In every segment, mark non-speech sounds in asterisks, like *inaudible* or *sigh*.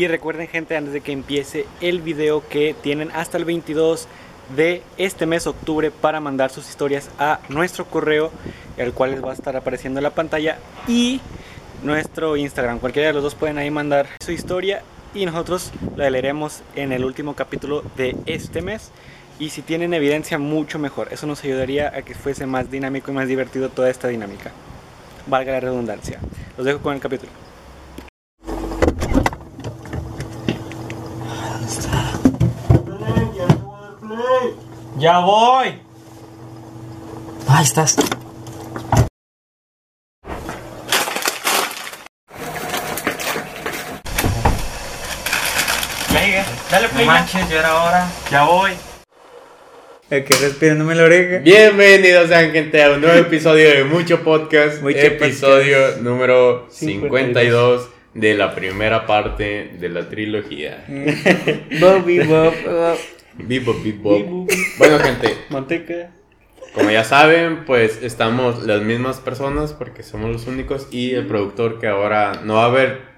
Y recuerden gente, antes de que empiece el video que tienen hasta el 22 de este mes octubre para mandar sus historias a nuestro correo, el cual les va a estar apareciendo en la pantalla y nuestro Instagram. Cualquiera de los dos pueden ahí mandar su historia y nosotros la leeremos en el último capítulo de este mes. Y si tienen evidencia, mucho mejor. Eso nos ayudaría a que fuese más dinámico y más divertido toda esta dinámica. Valga la redundancia. Los dejo con el capítulo. Ya voy. Ahí estás. Ya llegué. Dale play. Manches, ya era hora. Ya voy. Aquí respirándome la oreja. Bienvenidos sean gente a un nuevo episodio de Mucho Podcast, Mucho episodio número 52 de la primera parte de la trilogía. *laughs* Bobby Bob. Bebop, bebop. Bueno gente, Manteca. como ya saben, pues estamos las mismas personas porque somos los únicos y el productor que ahora no va a haber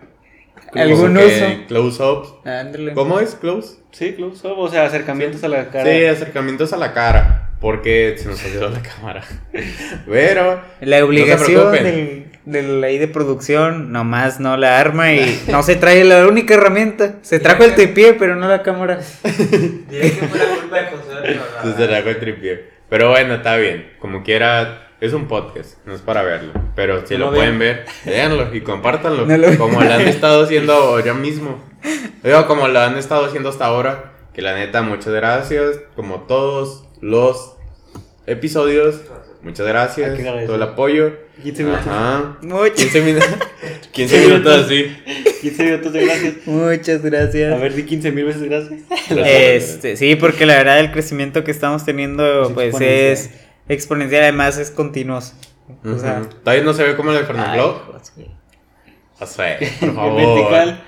¿Algún uso? close-ups. Ándale. ¿Cómo es close? Sí, close up, o sea, acercamientos a la cara. Sí, acercamientos a la cara. Porque se nos olvidó la *laughs* cámara. Pero. La obligación preocupen. del, del ahí de producción, nomás no la arma y *laughs* no se trae la única herramienta. Se trajo el tripié, pero no la cámara. *laughs* Diré que fue la culpa de José Se se trajo el tripié. Pero bueno, está bien. Como quiera, es un podcast, no es para verlo. Pero si No lo lo pueden ver, véanlo y compártanlo. No lo- Como lo han estado haciendo *laughs* ahora mismo. Digo, como lo han estado haciendo hasta ahora. Que la neta, muchas gracias. Como todos los episodios. Muchas gracias. Todo el apoyo. 15 minutos. Ajá. Muchas, 15 minutos. 15 minutos así. 15 minutos de gracias. muchas gracias. A ver, di 15 mil veces gracias. Este, sí, porque la verdad el crecimiento que estamos teniendo Es pues exponencial. es exponencial, además es continuo. O sea, Ujú. Todavía no se ve como el de Fernando. güey. O sea, por *laughs* En favor. vertical.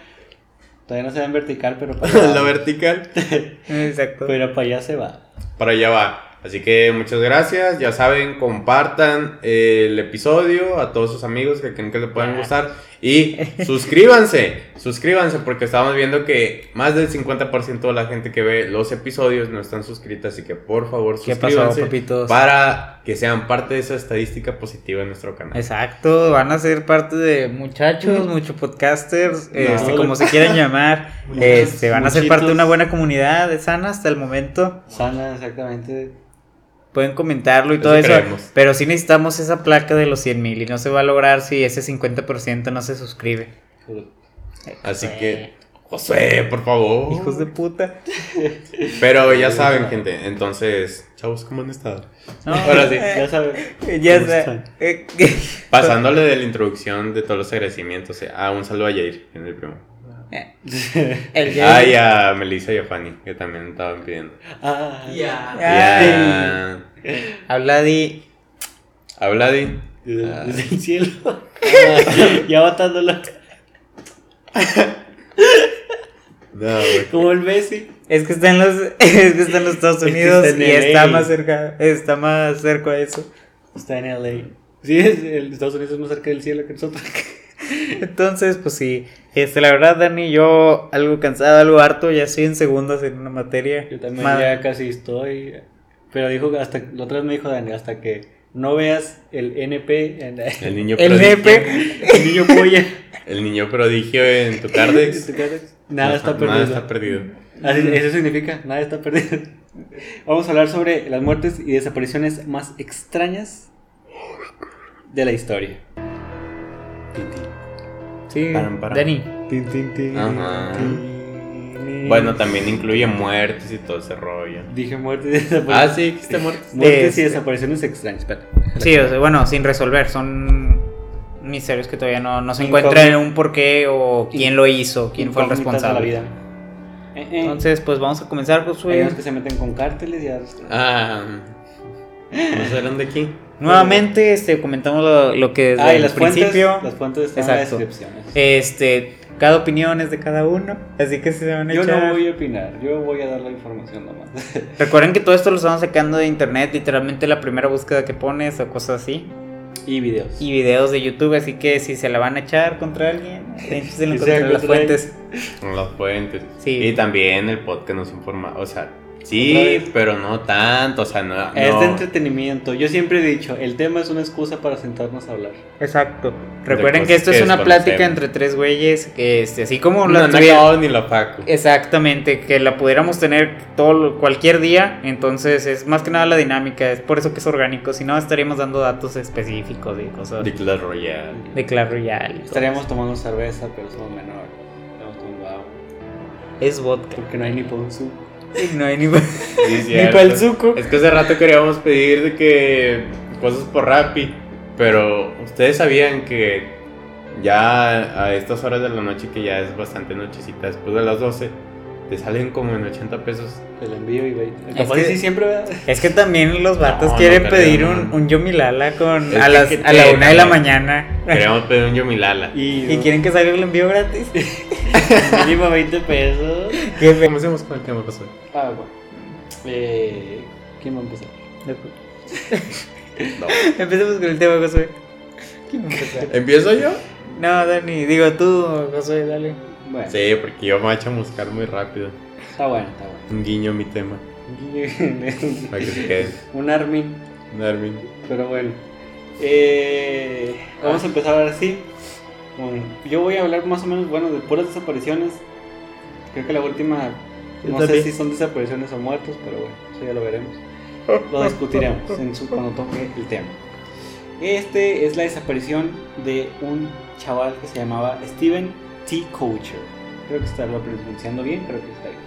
Todavía no se ve en vertical, pero para allá, *laughs* la vertical. *laughs* Exacto. pero para allá se va. Para allá va. Así que muchas gracias. Ya saben, compartan el episodio a todos sus amigos que creen que le puedan gustar. Y *laughs* suscríbanse. Suscríbanse porque estamos viendo que más del 50% de la gente que ve los episodios no están suscritas. Así que por favor ¿Qué pasó, suscríbanse. papitos? Para que sean parte de esa estadística positiva en nuestro canal. Exacto, van a ser parte de muchachos, muchos podcasters, este, No. como se quieran *laughs* llamar, Muchos este, van a ser parte de una buena comunidad, sana hasta el momento, Sana, exactamente. Pueden comentarlo y Eso todo eso, creemos. pero sí necesitamos esa placa de los 100 mil y no se va a lograr si ese 50% no se suscribe. Así que, José, por favor. Hijos de puta. Pero ya saben, gente. Entonces, chavos, ¿cómo han estado? No, *laughs* Ahora sí. Ya sabes. Ya ¿Cómo está. están? Eh, *laughs* Pasándole de la introducción de todos los agradecimientos. eh, Ah, un saludo a Jair, en el primo. El *laughs* Ah, y a Melissa y a Fanny, que también estaban pidiendo. Ah, Ya. Ay. Ya. *laughs* Habla de... A Vladi. Desde, Ah. el cielo. Ah, *laughs* ya matándola. No, güey. Como el Messi. Es que está en los, es que está en los Estados Es que Unidos está en y está más cerca, está más cerca de eso. Está en LA. Sí, es, el Estados Unidos es más cerca del cielo que nosotros. Entonces, pues sí, este, la verdad, Dani, yo algo cansado, algo harto, ya estoy en segundas en una materia. Yo también Ma- ya casi estoy. Pero dijo que hasta. La otra vez me dijo Dani, hasta que no veas el NP. En, El niño *laughs* El prodigio. nepe. el niño polla. El niño prodigio en tu cardex. *laughs* Nada está perdido. Nada está perdido. Así- eso significa, nada está perdido. Vamos a hablar sobre las muertes y desapariciones más extrañas de la historia. Sí, Param, param. Dani. Ajá. Bueno, también incluye muertes y todo ese rollo. Dije muertes y desapariciones. Ah, sí, existe muertes. Muertes Este. y desapariciones extrañas. Espera. Sí, o sea, bueno, sin resolver, son misterios que todavía no, no se encuentran un porqué o quién lo hizo, quién fue el de la responsable. vida. Eh, eh. Entonces, pues vamos a comenzar, Hay Josué. unos que se meten con cárteles y otros Ah, ¿no serán de aquí? Nuevamente, este, comentamos lo, lo que desde Ah, y el las fuentes, principio. las fuentes están en las Exacto. descripciones. Este, cada opinión es de cada uno, así que se van a Yo echar. no voy a opinar, yo voy a dar la información nomás. *laughs* Recuerden que todo esto lo estamos sacando de internet, literalmente la primera búsqueda que pones o cosas así. Y videos. y videos de YouTube, así que si se la van a echar contra alguien, échensela Sí, contra sea las contra fuentes. Con las fuentes. Sí. Y también el podcast nos informa, o sea, sí, pero no tanto, o sea, no. Es de entretenimiento. Yo siempre he dicho, el tema es una excusa para sentarnos a hablar. Exacto. Recuerden que esto que es una plática entre tres güeyes, que este, así como No, la no tuviera- ni la Paco. Exactamente, que la pudiéramos tener todo cualquier día, entonces es más que nada la dinámica, es por eso que es orgánico, si no estaríamos dando datos específicos de cosas De Clash Royale. de Clash Royale. y Estaríamos tomando cerveza, pero somos menores. Estamos tomando agua. Es vodka. Porque no hay ni suco. Y no hay *laughs* ni Sí, ni cierto. para el suco. Es que hace rato queríamos pedir de que cosas por Rappi, pero ustedes sabían que ya a estas horas de la noche, que ya es bastante nochecita, después de las 12, te salen como en 80 pesos. El envío y ve. Es Capaz que- sí siempre, ¿verdad? Es que también los vatos No, quieren no pedir creo, un, no. un Yomilala con Es a, las, que a la una de la mañana. Queríamos *laughs* pedir un Yomilala. Y, Y quieren que salga el envío gratis. *laughs* mínimo 20 pesos. Qué Comencemos con el tema, pasó. Ah, bueno. Eh, ¿Quién va a empezar? No. Empecemos con el tema, Josué. ¿Quién va a empezar? ¿Empiezo yo? No, Dani, digo tú, Josué, dale. Bueno, Sí, porque yo me voy a chamuscar muy rápido. está bueno, está bueno. Un guiño a mi tema, *laughs* para que se quede. un Armin, pero bueno. Eh, vamos a empezar ahora sí. yo voy a hablar más o menos, bueno, de puras desapariciones. Creo que la última, no sé si son desapariciones o muertos, pero bueno, eso ya lo veremos. *laughs* Lo discutiremos en su, cuando toque el tema. Este es la desaparición de un chaval que se llamaba Steven T. Coacher. Creo que está lo pronunciando bien, creo que está bien.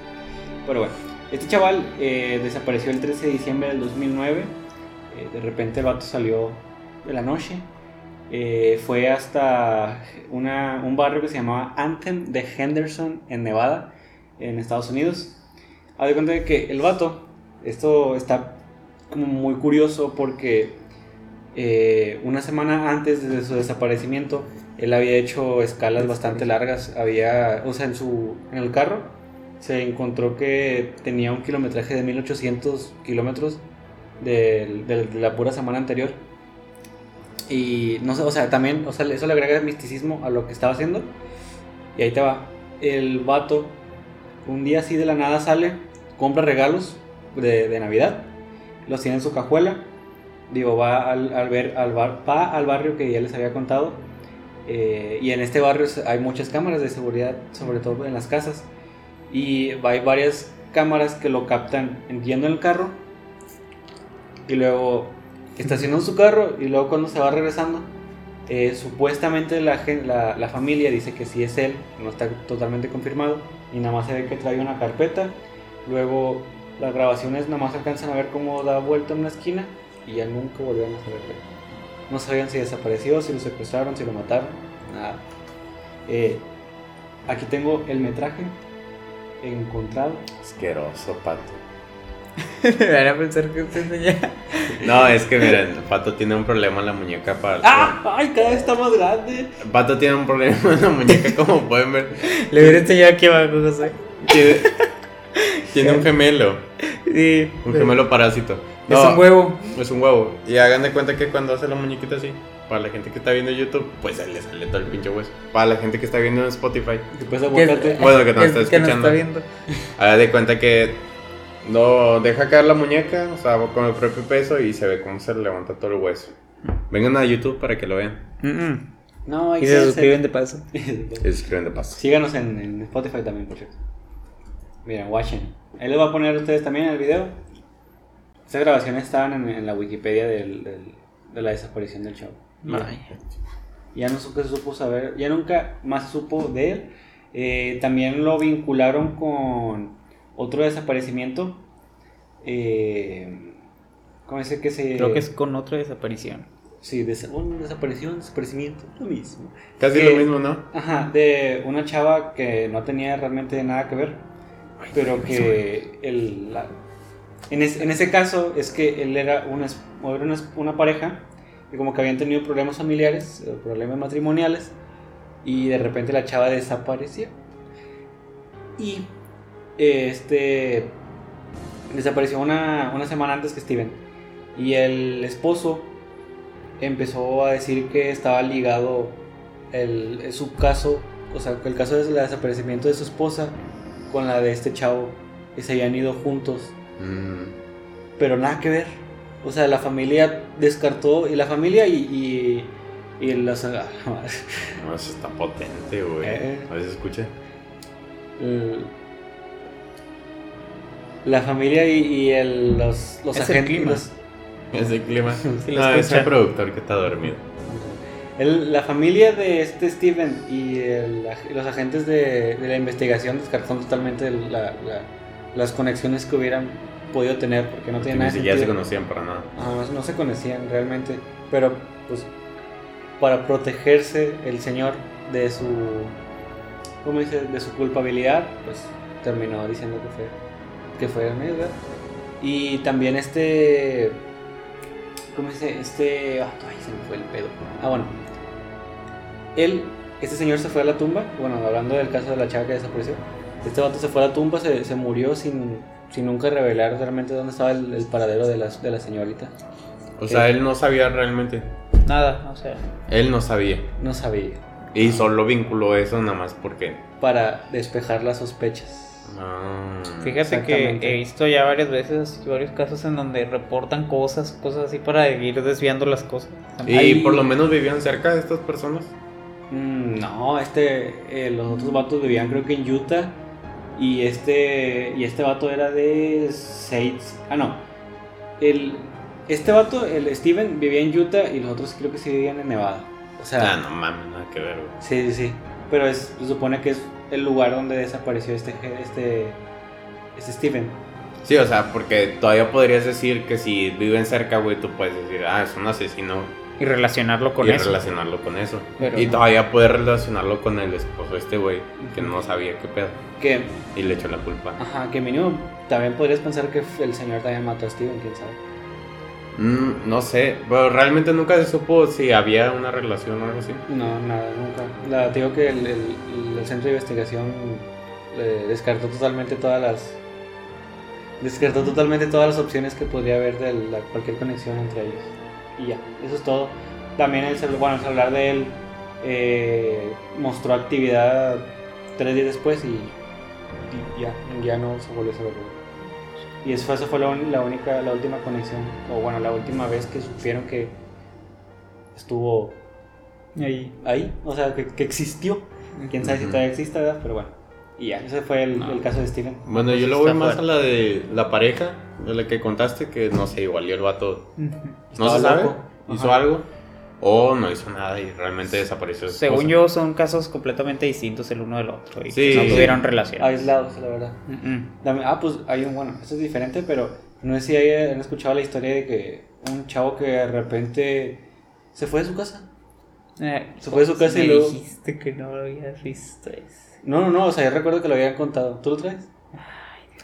Pero bueno, este chaval eh, desapareció el 13 de diciembre del 2009. Eh, de repente el vato salió de la noche. Eh, fue hasta una- un barrio que se llamaba Anthem de Henderson en Nevada, en Estados Unidos. Haz de cuenta de que el vato, esto está como muy curioso porque una semana antes de su desaparecimiento, él había hecho escalas bastante largas. Había, o sea, en su en el carro se encontró que tenía un kilometraje de 1800 kilómetros del- de, la pura semana anterior. Y no sé, o sea, también, o sea, eso le agrega misticismo a lo que estaba haciendo. Y ahí te va. El vato, un día así de la nada sale, compra regalos de, de Navidad, los tiene en su cajuela. Digo, va al, al ver, al bar, va al barrio que ya les había contado. Eh, y en este barrio hay muchas cámaras de seguridad, sobre todo en las casas. Y hay varias cámaras que lo captan yendo en el carro. Y luego estacionó su carro. Y luego cuando se va regresando, eh, supuestamente la, la, la familia dice que sí es él. No está totalmente confirmado. Y nada más se ve que trae una carpeta. Luego las grabaciones nada más alcanzan a ver cómo da vuelta en una esquina. Y ya nunca volvieron a saber de él. No sabían si desapareció, si lo secuestraron, si lo mataron. Nada. Eh, aquí tengo el metraje encontrado. Asqueroso, pato. Me van a pensar que usted enseña. No, es que miren, pato tiene un problema en la muñeca para. ¡Ah! ¡Ay, cada vez está más grande! Pato tiene un problema en la muñeca, como pueden ver. Le hubiera enseñado aquí abajo, Josué. Tiene, *laughs* tiene un gemelo, Sí. un gemelo parásito. Es No, un huevo. Es un huevo. Y hagan de cuenta que cuando hace la muñequita así, para la gente que está viendo YouTube, pues ahí le sale todo el pinche hueso. Para la gente que está viendo en Spotify, Después. Bueno, que es- está escuchando. está viendo. *laughs* hagan de cuenta que no deja caer la muñeca, o sea, con el propio peso y se ve cómo se le levanta todo el hueso. Vengan a YouTube para que lo vean. Mm, mm. No, hay Y se suscriben de paso. Y *laughs* se suscriben de paso. Síganos en, en Spotify también, por cierto. Miren, watchen. Ahí les voy a poner a ustedes también el video. Estas grabaciones estaban en, en la Wikipedia del- del- de la desaparición del chavo. Ya no se supo saber, ya nunca más supo de él. Eh, también lo vincularon con otro desaparecimiento. Eh, ¿Cómo dice que se.? Creo que es con otra desaparición. Sí, desa- bueno, desaparición, desaparecimiento, lo mismo. Casi lo mismo, ¿no? Ajá, de una chava que no tenía realmente nada que ver, pero que el, la- en, es- en ese caso es que él era una, era una, pareja y como que habían tenido problemas familiares, eh, problemas matrimoniales y de repente la chava desapareció. Y este desapareció una, una semana antes que Steven y el esposo empezó a decir que estaba ligado el, su caso, o sea, el caso del desaparecimiento de su esposa con la de este chavo, que se habían ido juntos, Mm. pero nada que ver. O sea, la familia descartó, y la familia y, y, y los... *laughs* No, eso está potente, güey. Eh. A ver si escucha. el- la familia y, y el- los, los Es el agentes... clima. los- Ese clima. *laughs* Sí, no, es el productor que está dormido. El- la familia de este Steven y el los agentes de, de la investigación descartaron totalmente la- la- las conexiones que hubieran podido tener porque no tiene ni nada siquiera se conocían para nada. Ajá, no, no se conocían realmente, pero pues para protegerse el señor de su ¿cómo dice? de su culpabilidad, pues terminó diciendo que fue que fue él, ¿verdad? Y también este ¿cómo dice? Este ah, ay, se me fue el pedo. Ah, bueno. Él este señor se fue a la tumba, bueno, hablando del caso de la chava que desapareció. Este vato se fue a la tumba, se, se murió sin, sin nunca revelar realmente dónde estaba el, el paradero de la, de la señorita. O sea, Eh. él no sabía realmente. Nada, o sea. Él no sabía. No sabía. Y solo vinculó eso nada más porque. Para despejar las sospechas. Ah. Fíjate que he visto ya varias veces varios casos en donde reportan cosas, cosas así para ir desviando las cosas. ¿Y Ahí- por lo menos vivían cerca de estas personas? Mm, no, este, eh, los otros vatos vivían creo que en Utah. Y este, y este vato era de Saints. Ah, no. El, este vato, el Steven, vivía en Utah y los otros creo que sí vivían en Nevada. O sea, Ah, no mames, nada que ver, güey. sí, sí, sí. Pero es, se supone que es el lugar donde desapareció este, este, este Steven. Sí, o sea, porque todavía podrías decir que si viven cerca, güey, tú puedes decir, ah, es un asesino Y relacionarlo con y eso. relacionarlo con eso. Pero- y todavía puedes relacionarlo con el esposo de este güey, que no sabía qué pedo. Que, Y le echó la culpa. ajá, que mínimo también podrías pensar que el señor también mató a Steven, quién sabe. Mm, no sé, pero realmente nunca se supo si había una relación o algo así. No, nada, nunca. La, digo que el, el- el centro de investigación eh, descartó totalmente todas las. Descartó totalmente todas las opciones que podría haber de la- cualquier conexión entre ellos. Y ya, eso es todo. También el celular, bueno, el celular de él eh, mostró actividad tres días después y, y ya, ya no se volvió a saber. Y eso, eso fue la, la única, la última conexión, o bueno, la última vez que supieron que estuvo Ahí. ahí, o sea, que, que existió. Quién sabe si todavía existe, ¿verdad? Pero bueno. Y ya, ese fue el, No. el caso de Steven. Bueno, yo Pues lo voy más a la de la pareja, de la que contaste, que no sé, igual y el vato no se sabe, loco. hizo Ajá. algo, o no hizo nada y realmente desapareció. su Según yo, son casos completamente distintos el uno del otro. Y Sí. no Sí. tuvieron relación. Aislados, la verdad. Mm, mm. Ah, pues hay un, bueno, esto es diferente, pero no sé si hayan escuchado la historia de que un chavo que de repente se fue de su casa. Eh, Se fue de su casa y luego- dijiste que no lo habías visto. eso. No, no, no, o sea, yo recuerdo que lo habían contado. ¿Tú lo traes?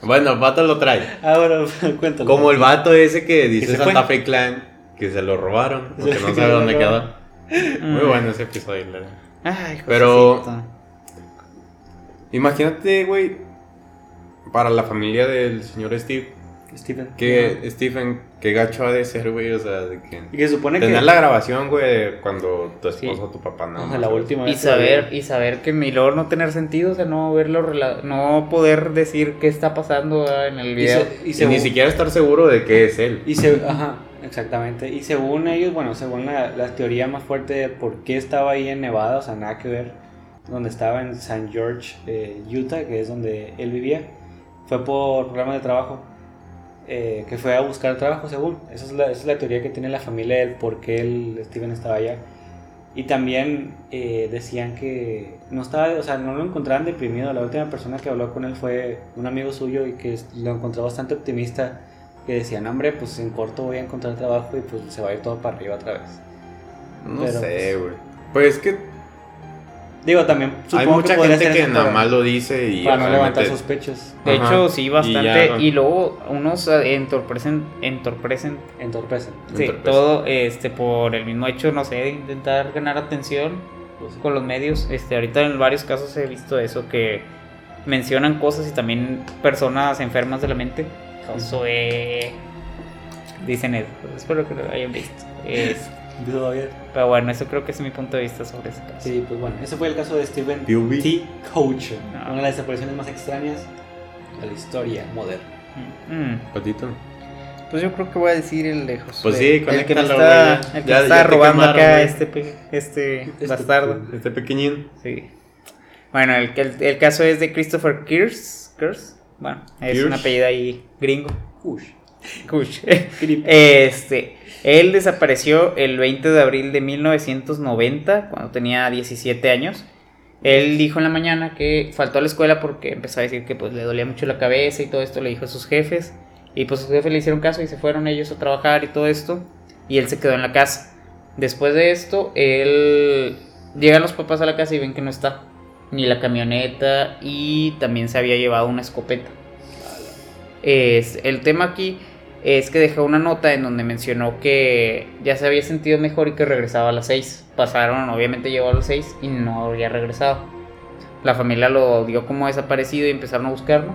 Bueno, el vato lo trae. Ah, bueno, *laughs* cuéntalo. Como el vato ese que dice Santa. Fe Clan, que se lo robaron, *laughs* porque no sabe dónde quedó. Muy bueno ese episodio, la verdad. Ay, Pero-. Imagínate, güey, para la familia del señor Steve, Steven. que Stephen, qué gacho ha de ser, güey, o sea, de que... Y que supone que. Tener la grabación, güey, cuando tu Sí. esposo o tu papá no. Ajá, la última Y vez. que lo saber, y saber que y luego no tener sentido, o sea, no verlo, no poder decir qué está pasando ah, en el Y, video. se- y Y ni siquiera estar seguro de que es él. Y se, ajá, exactamente. Y según ellos, bueno, según la, la teoría más fuerte de por qué estaba ahí en Nevada, o sea, nada que ver, donde estaba en San George, eh, Utah, que es donde él vivía, fue por problemas de trabajo. Eh, que fue a buscar trabajo, según. Esa es, la, esa es la teoría que tiene la familia del por qué el Steven estaba allá. Y también eh, decían que no estaba, o sea, no lo encontraban deprimido. La última persona que habló con él fue un amigo suyo y que lo encontró bastante optimista. Que decían, hombre, pues en corto voy a encontrar trabajo y pues se va a ir todo para arriba otra vez. No Pero, sé, güey. Pues es que Digo, también hay supongo mucha podría gente ser que nada para- más lo dice y Para no levantar sospechos, De Ajá. hecho, sí, bastante. ya- Y, luego unos eh, entorpecen, entorpecen entorpecen. sí, Entorpecen. todo este por el mismo hecho, no sé, de intentar ganar atención Pues, con los medios. Este, ahorita en varios casos he visto eso que mencionan cosas y también personas enfermas de la mente. Josué dicen eso, espero que lo hayan visto. Es- *laughs* Todavía. Pero bueno, eso creo que es mi punto de vista sobre ese caso. Sí, pues bueno, ese fue el caso de Steven. T. Coach, Ah. una de las desapariciones más extrañas de la historia moderna. Mm. Patito. Pues yo creo que voy a decir el de Josué. Pues sí, el que me está, el que Ya- está ya robando quemaron, acá este, pe- este Este- bastardo. Este pequeñín. Sí. Bueno, el, el, el caso es de Christopher Kears. Kears. Bueno, es Kirsch. un apellido ahí gringo. Ush. *laughs* Este, él desapareció el 20 de abril de 1990, cuando tenía 17 años. Él dijo en la mañana que faltó a la escuela porque empezó a decir que pues le dolía mucho la cabeza y todo esto, le dijo a sus jefes. Y pues sus jefes le hicieron caso y se fueron ellos a trabajar y todo esto. Y él se quedó en la casa. Después de esto, él... Llegan los papás a la casa y ven que no está. Ni la camioneta y también se había llevado una escopeta. Es, el tema aquí es que dejó una nota en donde mencionó que ya se había sentido mejor y que regresaba a las 6. Pasaron, obviamente llegó a las 6 y no había regresado. La familia lo dio como desaparecido y empezaron a buscarlo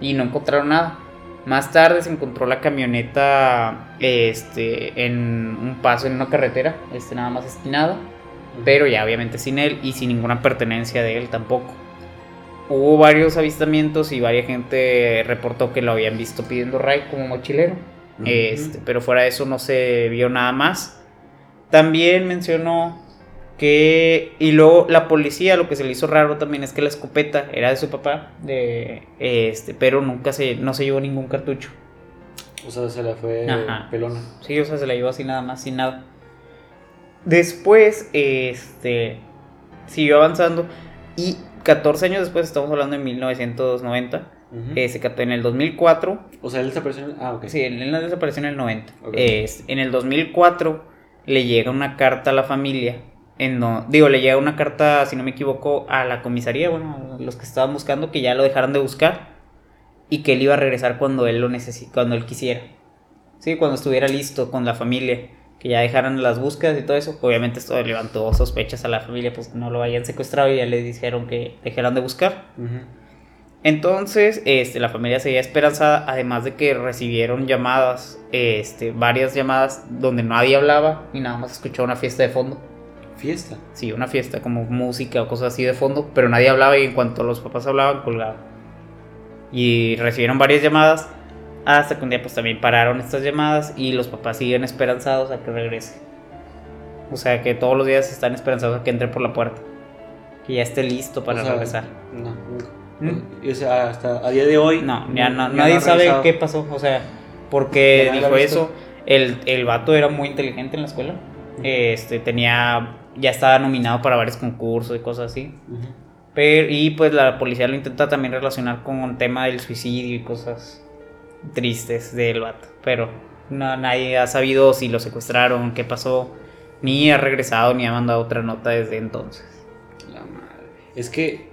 y no encontraron nada. Más tarde se encontró la camioneta este, en un paso en una carretera, este, nada más esquinada, pero ya obviamente sin él y sin ninguna pertenencia de él tampoco. Hubo varios avistamientos y varias gente reportó que lo habían visto pidiendo ray como mochilero. Este, pero fuera de eso no se vio nada más. También mencionó que y luego la policía lo que se le hizo raro también es que la escopeta era de su papá, de este, pero nunca se no se llevó ningún cartucho. O sea, se la fue Ajá. pelona. Sí, o sea, se la llevó así nada más, sin nada. Después, este, siguió avanzando y 14 años después, estamos hablando de 1990, Ujú. eh, se cató en el 2004 O sea, él desapareció. en- Ah, ok. Sí, él él desapareció en el 90. Ok. Es- en el 2004 le llega una carta a la familia. En no, digo, le llega una carta, si no me equivoco, a la comisaría, bueno, los que estaban buscando, que ya lo dejaran de buscar y que él iba a regresar cuando él lo necesi- cuando él quisiera. Sí, cuando estuviera listo con la familia, que ya dejaran las búsquedas y todo eso. Obviamente esto levantó sospechas a la familia, pues no lo hayan secuestrado y ya le dijeron que dejaran de buscar. Ujú. Entonces, este, la familia seguía esperanzada, además de que recibieron llamadas, este, varias llamadas donde nadie hablaba y nada más escuchaba una fiesta de fondo. Fiesta. Sí, una fiesta como música o cosas así de fondo, pero nadie hablaba y en cuanto los papás hablaban, colgaban. Y recibieron varias llamadas hasta que un día pues también pararon estas llamadas y los papás siguen esperanzados a que regrese. O sea que todos los días están esperanzados a que entre por la puerta. Que ya esté listo para O sea, regresar. No, nunca. ¿Mm? Y, o sea, hasta a día de hoy. No, ya no, nadie sabe regresado. qué pasó, o sea, porque dijo eso. El, el vato era muy inteligente en la escuela. Este, tenía, ya estaba nominado para varios concursos y cosas así. Pero, y pues la policía lo intenta también relacionar con un tema del suicidio y cosas tristes del vato. Pero no, nadie ha sabido si lo secuestraron, qué pasó, ni ha regresado, ni ha mandado otra nota desde entonces. La madre. Es que.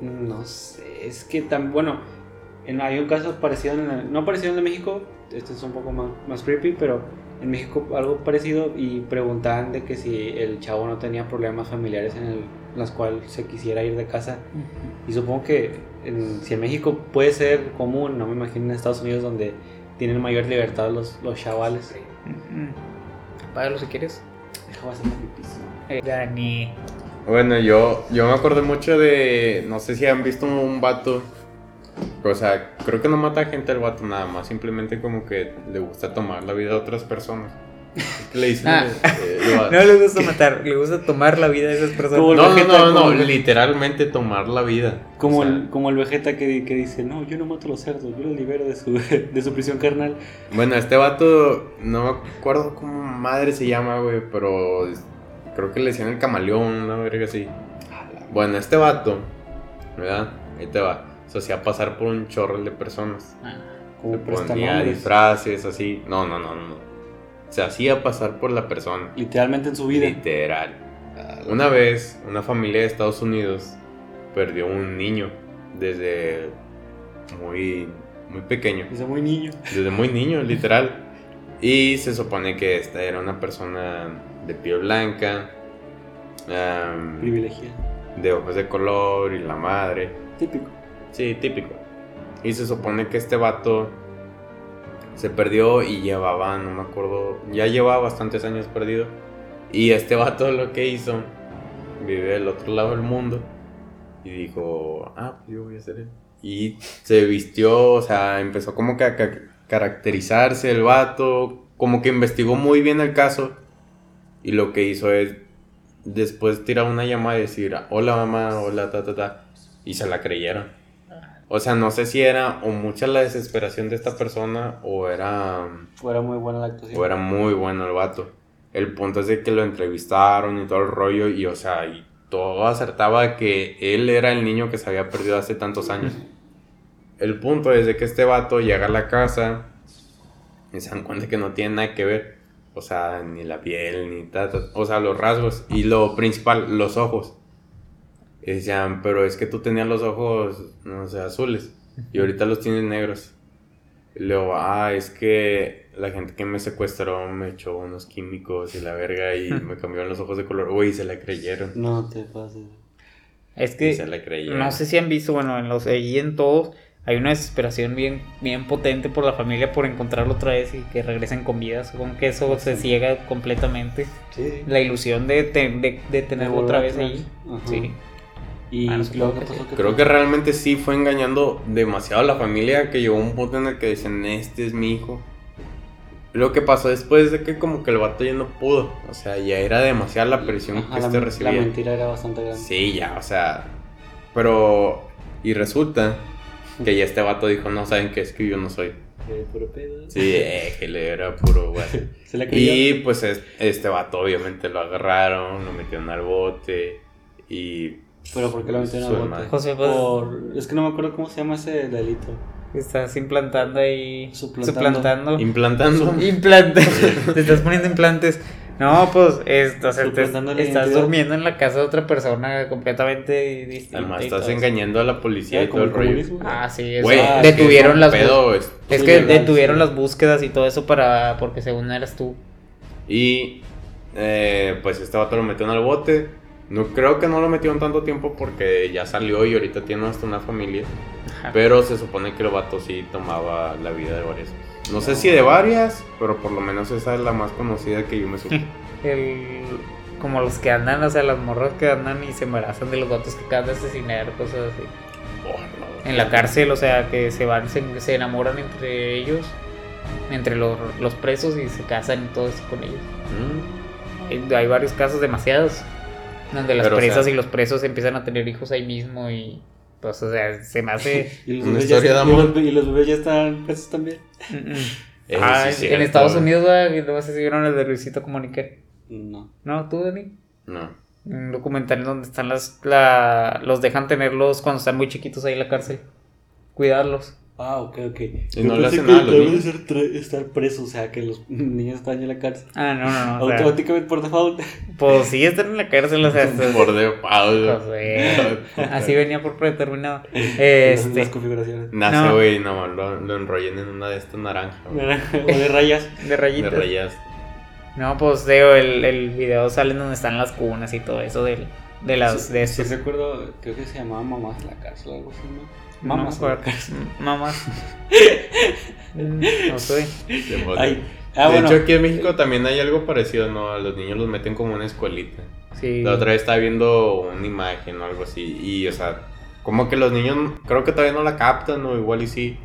No sé. Es que tan. Bueno. En, hay un caso parecido. En no parecido en el de México. Este es un poco más, más creepy. Pero en México algo parecido. Y preguntaban de que si el chavo no tenía problemas familiares en, el, en los cuales se quisiera ir de casa. Y supongo que en- si en México puede ser común. No me imagino en Estados Unidos donde tienen mayor libertad los, los chavales. Págalo si quieres. Deja hacer pipis. Eh, Dani. Bueno, yo, yo me acordé mucho de. No sé si han visto un vato. O sea, creo que no mata gente el vato nada más. Simplemente como que le gusta tomar la vida de otras personas. ¿Qué le dicen? Ah. Eh, No le gusta matar, le gusta tomar la vida de esas personas. No, no, Vegeta, no, no, como el- literalmente tomar la vida. Como, O sea, el, como el Vegeta que, que dice, no, yo no mato a los cerdos, yo los libero de su, *laughs* de su prisión carnal. Bueno, este vato, no me acuerdo cómo madre se llama, güey, pero creo que le decían el camaleón, una verga así. Bueno, este vato, ¿verdad? Ahí te va. Se hacía pasar por un chorro de personas. Ah, Como Se ponía disfraces, así. No, no, no, no. Se hacía pasar por la persona. Literalmente en su vida. Literal. Una vez, una familia de Estados Unidos perdió un niño desde muy, muy pequeño. Dice muy niño. Desde muy niño, literal. Y se supone que esta era una persona de piel blanca, am, Privilegiado. de ojos de color y la madre. Típico. Sí, típico. Y se supone que este vato Se perdió y llevaba, no me acuerdo, ya llevaba bastantes años perdido. Y este vato lo que hizo, vive del otro lado del mundo. Y dijo, ah, pues yo voy a ser él. Y se vistió, o sea, empezó como que a ca- caracterizarse el vato, como que investigó muy bien el caso. Y lo que hizo es después tirar una llamada y decir, hola mamá, hola, ta, ta, ta. Y se la creyeron. O sea, no sé si era o mucha la desesperación de esta persona o era, Fuera muy buena la actuación. o era muy bueno el vato. El punto es de que lo entrevistaron y todo el rollo y, o sea, y todo acertaba que él era el niño que se había perdido hace tantos años. *laughs* El punto es de que este vato llega a la casa y se dan cuenta que no tiene nada que ver. O sea, ni la piel, ni ta, ta, o sea, los rasgos. Y lo principal, los ojos. Y decían, pero es que tú tenías los ojos, no sé, azules. Y ahorita los tienes negros. Y luego, ah, es que la gente que me secuestró me echó unos químicos y la verga y *laughs* me cambiaron los ojos de color. Uy, se la creyeron. No te pases. Es que se la creyeron. no sé si han visto, bueno, en los allí en todos hay una desesperación bien, bien potente por la familia por encontrarlo otra vez y que regresen con vida. Supongo que eso se ciega completamente. Sí. La ilusión de, te- de, de otra vez ahí. Ajá. Sí. Y Ah, supongo qué que pasó sí. ¿Qué Creo que realmente sí fue engañando demasiado a la familia que llegó un punto en el que dicen, este es mi hijo. Lo que pasó después de que como que el vato ya no pudo. O sea, ya era demasiada la presión Ajá, que la, este la recibía. mentira era bastante grande. Sí, ya, o sea. Pero. Y resulta que ya este vato dijo, no saben qué es que yo no soy. Puro pedo. Sí, eh, que le era puro güey. *laughs* Se la. Y pues es- este vato obviamente lo agarraron, lo metieron al bote y... Pero ¿por qué lo metieron Su al bote? José, pues, Por... Es que no me acuerdo cómo se llama ese delito. estás implantando ahí. Suplantando. Suplantando. Implantando. Implantes. *laughs* Te estás poniendo implantes. No, pues, es, o sea, te- Suplantando la estás identidad. durmiendo en la casa de otra persona completamente distinta. Además y estás todo eso. engañando a la policía y todo el rollo. comunismo. Ah, sí, eso. Güey, Ah, es que detuvieron un las pedo, es- que legal, detuvieron sí. las búsquedas y todo eso para porque según eras tú. Y eh, pues este vato lo metieron al bote. No creo que no lo metieron tanto tiempo porque ya salió y ahorita tiene hasta una familia. Ajá. Pero se supone que el vato sí tomaba la vida de varias. No sé si de varias, pero por lo menos esa es la más conocida que yo me supe. *laughs* El, como los que andan, o sea, las morras que andan y se embarazan de los gatos que acaban de asesinar, cosas así. Oh, no. En la cárcel, o sea, que se van, se, se enamoran entre ellos, entre los, los presos y se casan y todo eso con ellos. Mm. Hay varios casos, demasiados, donde las Pero, o presas sea- y los presos empiezan a tener hijos ahí mismo y pues, o sea, se me hace... *laughs* Y los Una ya de están- y amor. los- Y los bebés ya están presos también. Ah, sí en cierto, Estados. Unidos. Y luego se vieron el de Luisito Comunica. No. ¿No? ¿Tú, Dani? No. Un documental donde están las... La, los dejan tenerlos cuando están muy chiquitos ahí en la cárcel. Cuidarlos. Ah, ok, ok. Y no le hacen nada a los deben niños. ser tra- estar presos, o sea, que los *laughs* niños están en la cárcel. Ah, no, no, no. Automáticamente por default. *laughs* pues sí, están en la cárcel, o sea... *laughs* Por default. Pues, Así venía por predeterminado. Este... las configuraciones. Nace, No. güey, nomás lo, lo enrollen en una de estas naranjas. o de rayas. De De rayitas. rayas. No, pues digo, el, el video sale en donde están las cunas y todo eso del, de las Sí, de sí estos. recuerdo, creo que se llamaba Mamás en la cárcel o algo así, ¿no? No cárcel. Mamás. Mm, no sé. Demonio. Ay, ah, de bueno. hecho, aquí en México también hay algo parecido, ¿no? A los niños los meten como una escuelita. Sí. La otra vez estaba viendo una imagen o algo así. Y, o sea, como que los niños creo que todavía no la captan o igual y sí.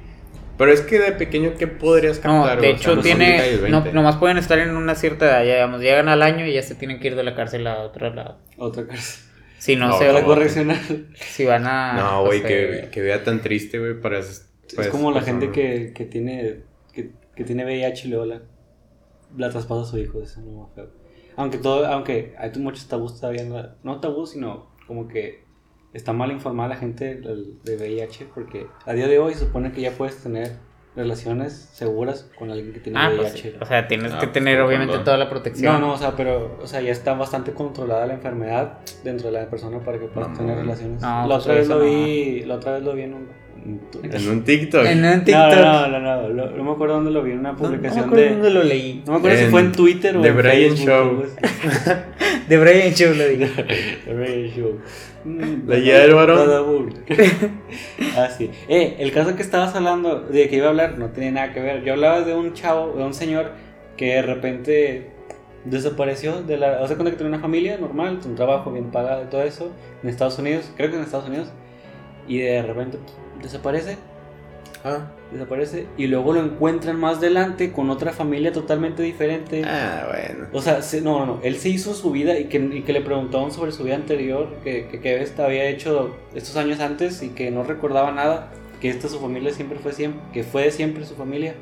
Pero es que de pequeño, ¿qué podrías No, captar? de güey? O sea, hecho no son de tiene, no, 20. nomás pueden estar en una cierta edad, ya digamos, llegan al año y ya se tienen que ir de la cárcel a otro lado. Otra cárcel. Si no, No, se no, La no. correccional. *laughs* si van a... No, güey, o sea, que, que vea tan triste, güey, para Es como la gente que, que tiene que, que tiene VIH y luego la, la traspasa a su hijo. Eso no es feo. Aunque, todo, aunque hay muchos tabús todavía. la- No tabús, sino como que está mal informada la gente de VIH. Porque a día de hoy se supone que ya puedes tener relaciones seguras con alguien que tiene Ah, pues, VIH. sí. o sea, tienes Ah, que pues, tener con obviamente toda la protección. No, no, o sea, pero o sea, ya está bastante controlada la enfermedad dentro de la persona para que puedas No, tener no. relaciones. No, la pues otra vez lo vi, la otra vez lo vi en un, en un TikTok. En un No, TikTok. no, no, no, no, no me acuerdo dónde lo vi, en una No- no me publicación acuerdo de... dónde lo leí. No me acuerdo si fue en Twitter o The en Brian Facebook. Show. así. *laughs* The Brian Show lo digo. *laughs* The Brian Show. Mm, La guía del varón. Badabun. *laughs* ah, sí. Eh, el caso que estabas hablando, de que iba a hablar, no tiene nada que ver. Yo hablaba de un chavo, de un señor que de repente desapareció de la... O sea, cuando que tenía una familia normal, un trabajo bien pagado y todo eso, en Estados Unidos, creo que en Estados Unidos, y de repente pff, desaparece Ah, desaparece y luego lo encuentran más adelante con otra familia totalmente diferente. ah, bueno. O sea, se- no, no, no, él se hizo su vida y que, y que le preguntaban sobre su vida anterior, que, que, que esta había hecho estos años antes y que no recordaba nada, que esta su familia siempre fue siempre, que fue de siempre su familia.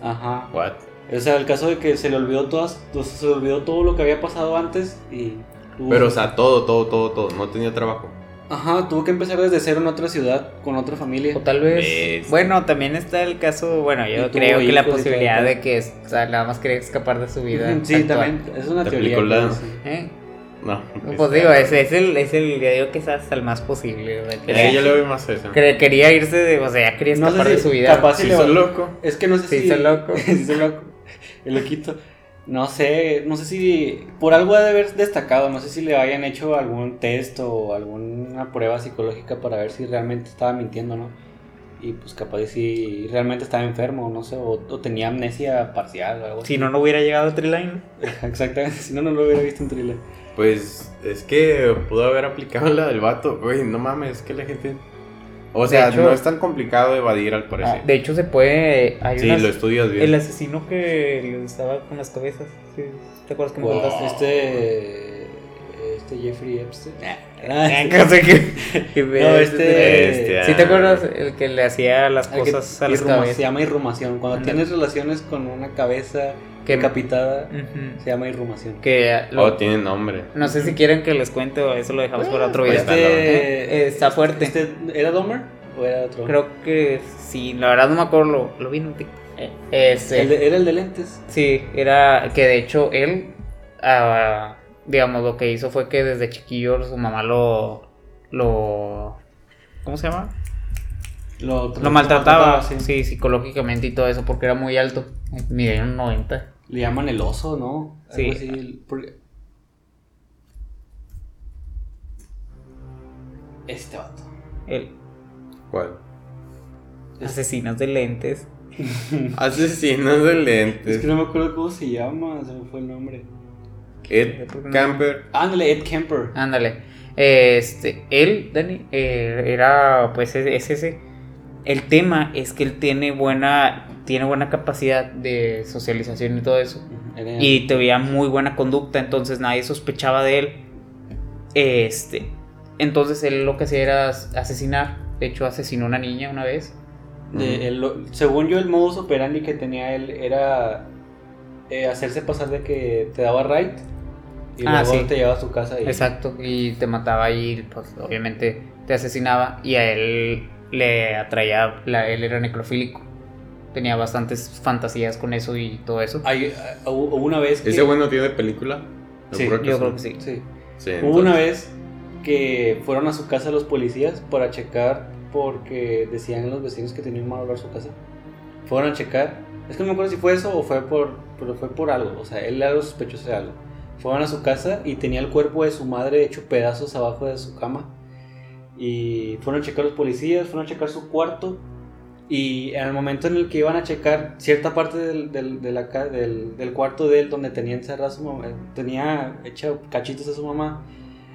Ajá. What? O sea, el caso de que se le olvidó todas, se le olvidó todo lo que había pasado antes y tuvo- Pero, o sea, todo, todo, todo, todo. No tenía trabajo. Ajá, tuvo que empezar desde cero en otra ciudad con otra familia. O tal vez. Bueno, también está el caso. Bueno, yo creo que la posibilidad de que o sea, nada más quería escapar de su *laughs* vida. Sí, actual. también, es una Te teoría. la- sí. ¿Eh? No. Pues digo, ese es el, es el, yo digo que es hasta el más posible. o sea, Eh, quería, yo le doy más eso. cre- quería irse de, o sea, quería No sé escapar si- de su vida. capaz Si va- loco. Es que no sé Sí, si. loco. *laughs* Sí, loco. El loquito. No sé, no sé si. Por algo ha de haber destacado. No sé si le hayan hecho algún test o alguna prueba psicológica para ver si realmente estaba mintiendo, ¿no? Y pues capaz de si realmente estaba enfermo, no sé, o, o tenía amnesia parcial o algo Si así. no, no hubiera llegado a Triline. Exactamente, si no, no lo hubiera visto en thriller. Pues es que pudo haber aplicado la del vato. Güey, no mames, es que la gente. O sea, hecho- no es tan complicado evadir al parecer. de hecho, se puede. Hay sí, unas- lo estudias bien. el asesino que estaba con las cabezas. sí, ¿Te acuerdas que me Wow. contaste? Este. Este Jeffrey Epstein. Ah, *laughs* no este- Bestia. ¿Sí te acuerdas? El que le hacía las El que- cosas a las irruma- cabezas. Se llama irrumación. Cuando tienes relaciones con una cabeza Que- decapitada, se llama irrumación. Que lo- Oh, tiene nombre. no sé si quieren que les cuente o eso lo dejamos para otro video. ¿Eh? Este, Está fuerte. Este, ¿Era Dahmer o era otro? Creo que sí, la verdad no me acuerdo, lo, lo vi en un TikTok. Eh, Este, El de- era el de lentes. Sí, era que de hecho él, ah, digamos, lo que hizo fue que desde chiquillo su mamá lo, lo, ¿cómo se llama? Lo, Lo maltrataba, sí. sí, psicológicamente y todo eso porque era muy alto. Mide un 90. Le llaman el oso, ¿no? Sí. así, el- porque- Este vato. El ¿Cuál? asesinos de lentes. *laughs* Asesinos de Es lentes. que no me acuerdo cómo se llama, se me fue el nombre. Ed Camper. Ándale, Ed Kemper. Ándale. Este, él, Dani, eh, era, pues es, es ese. El tema es que él tiene buena, tiene buena capacidad de socialización y todo eso. Era- Y tenía muy buena conducta, entonces nadie sospechaba de él. Este, entonces él lo que hacía era asesinar. De hecho, asesinó a una niña una vez. de- el- lo- según yo, el modus operandi que tenía él era eh, hacerse pasar de que te daba right y Ah, luego sí. te llevaba a su casa y Exacto, y te mataba y pues obviamente te asesinaba y a él le atraía, la- él era necrofílico. Tenía bastantes fantasías con eso y todo eso. Hay- eh, hubo una vez que... ¿Ese güey no tiene película? Sí, Yo creo que sí. Sí. Sí, Hubo una vez que fueron a su casa los policías para checar porque decían los vecinos que tenían mal olor su casa. Fueron a checar. Es que no me acuerdo si fue eso o fue por, pero fue por algo. O sea, él era algo sospechoso de algo. Fueron a su casa y tenía el cuerpo de su madre hecho pedazos abajo de su cama. Y fueron a checar los policías, fueron a checar su cuarto. Y en el momento en el que iban a checar cierta parte del, del, de la del, del cuarto de él donde tenía encerrada su mamá, tenía hecho cachitos a su mamá,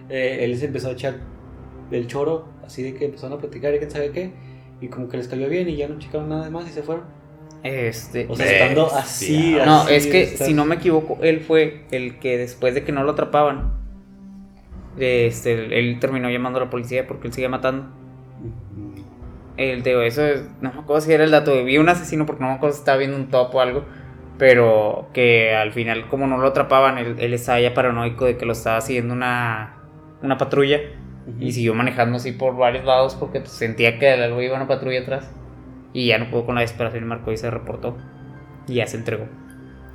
eh, él se empezó a echar el choro, así de que empezaron a platicar y quién sabe qué, y como que les cayó bien y ya no checaron nada más y se fueron. Este, O sea, estando Bestia. así, no, así, es que estás- si no me equivoco, él fue el que después de que no lo atrapaban, este, él terminó llamando a la policía porque él sigue matando. El digo, eso es, no me acuerdo si era el dato, vi un asesino porque no me acuerdo si estaba viendo un top o algo, pero que al final como no lo atrapaban, él, él estaba ya paranoico de que lo estaba siguiendo una, una patrulla y siguió manejando así por varios lados porque pues, sentía que algo iba una patrulla atrás y ya no pudo con la desesperación y marcó y se reportó y ya se entregó.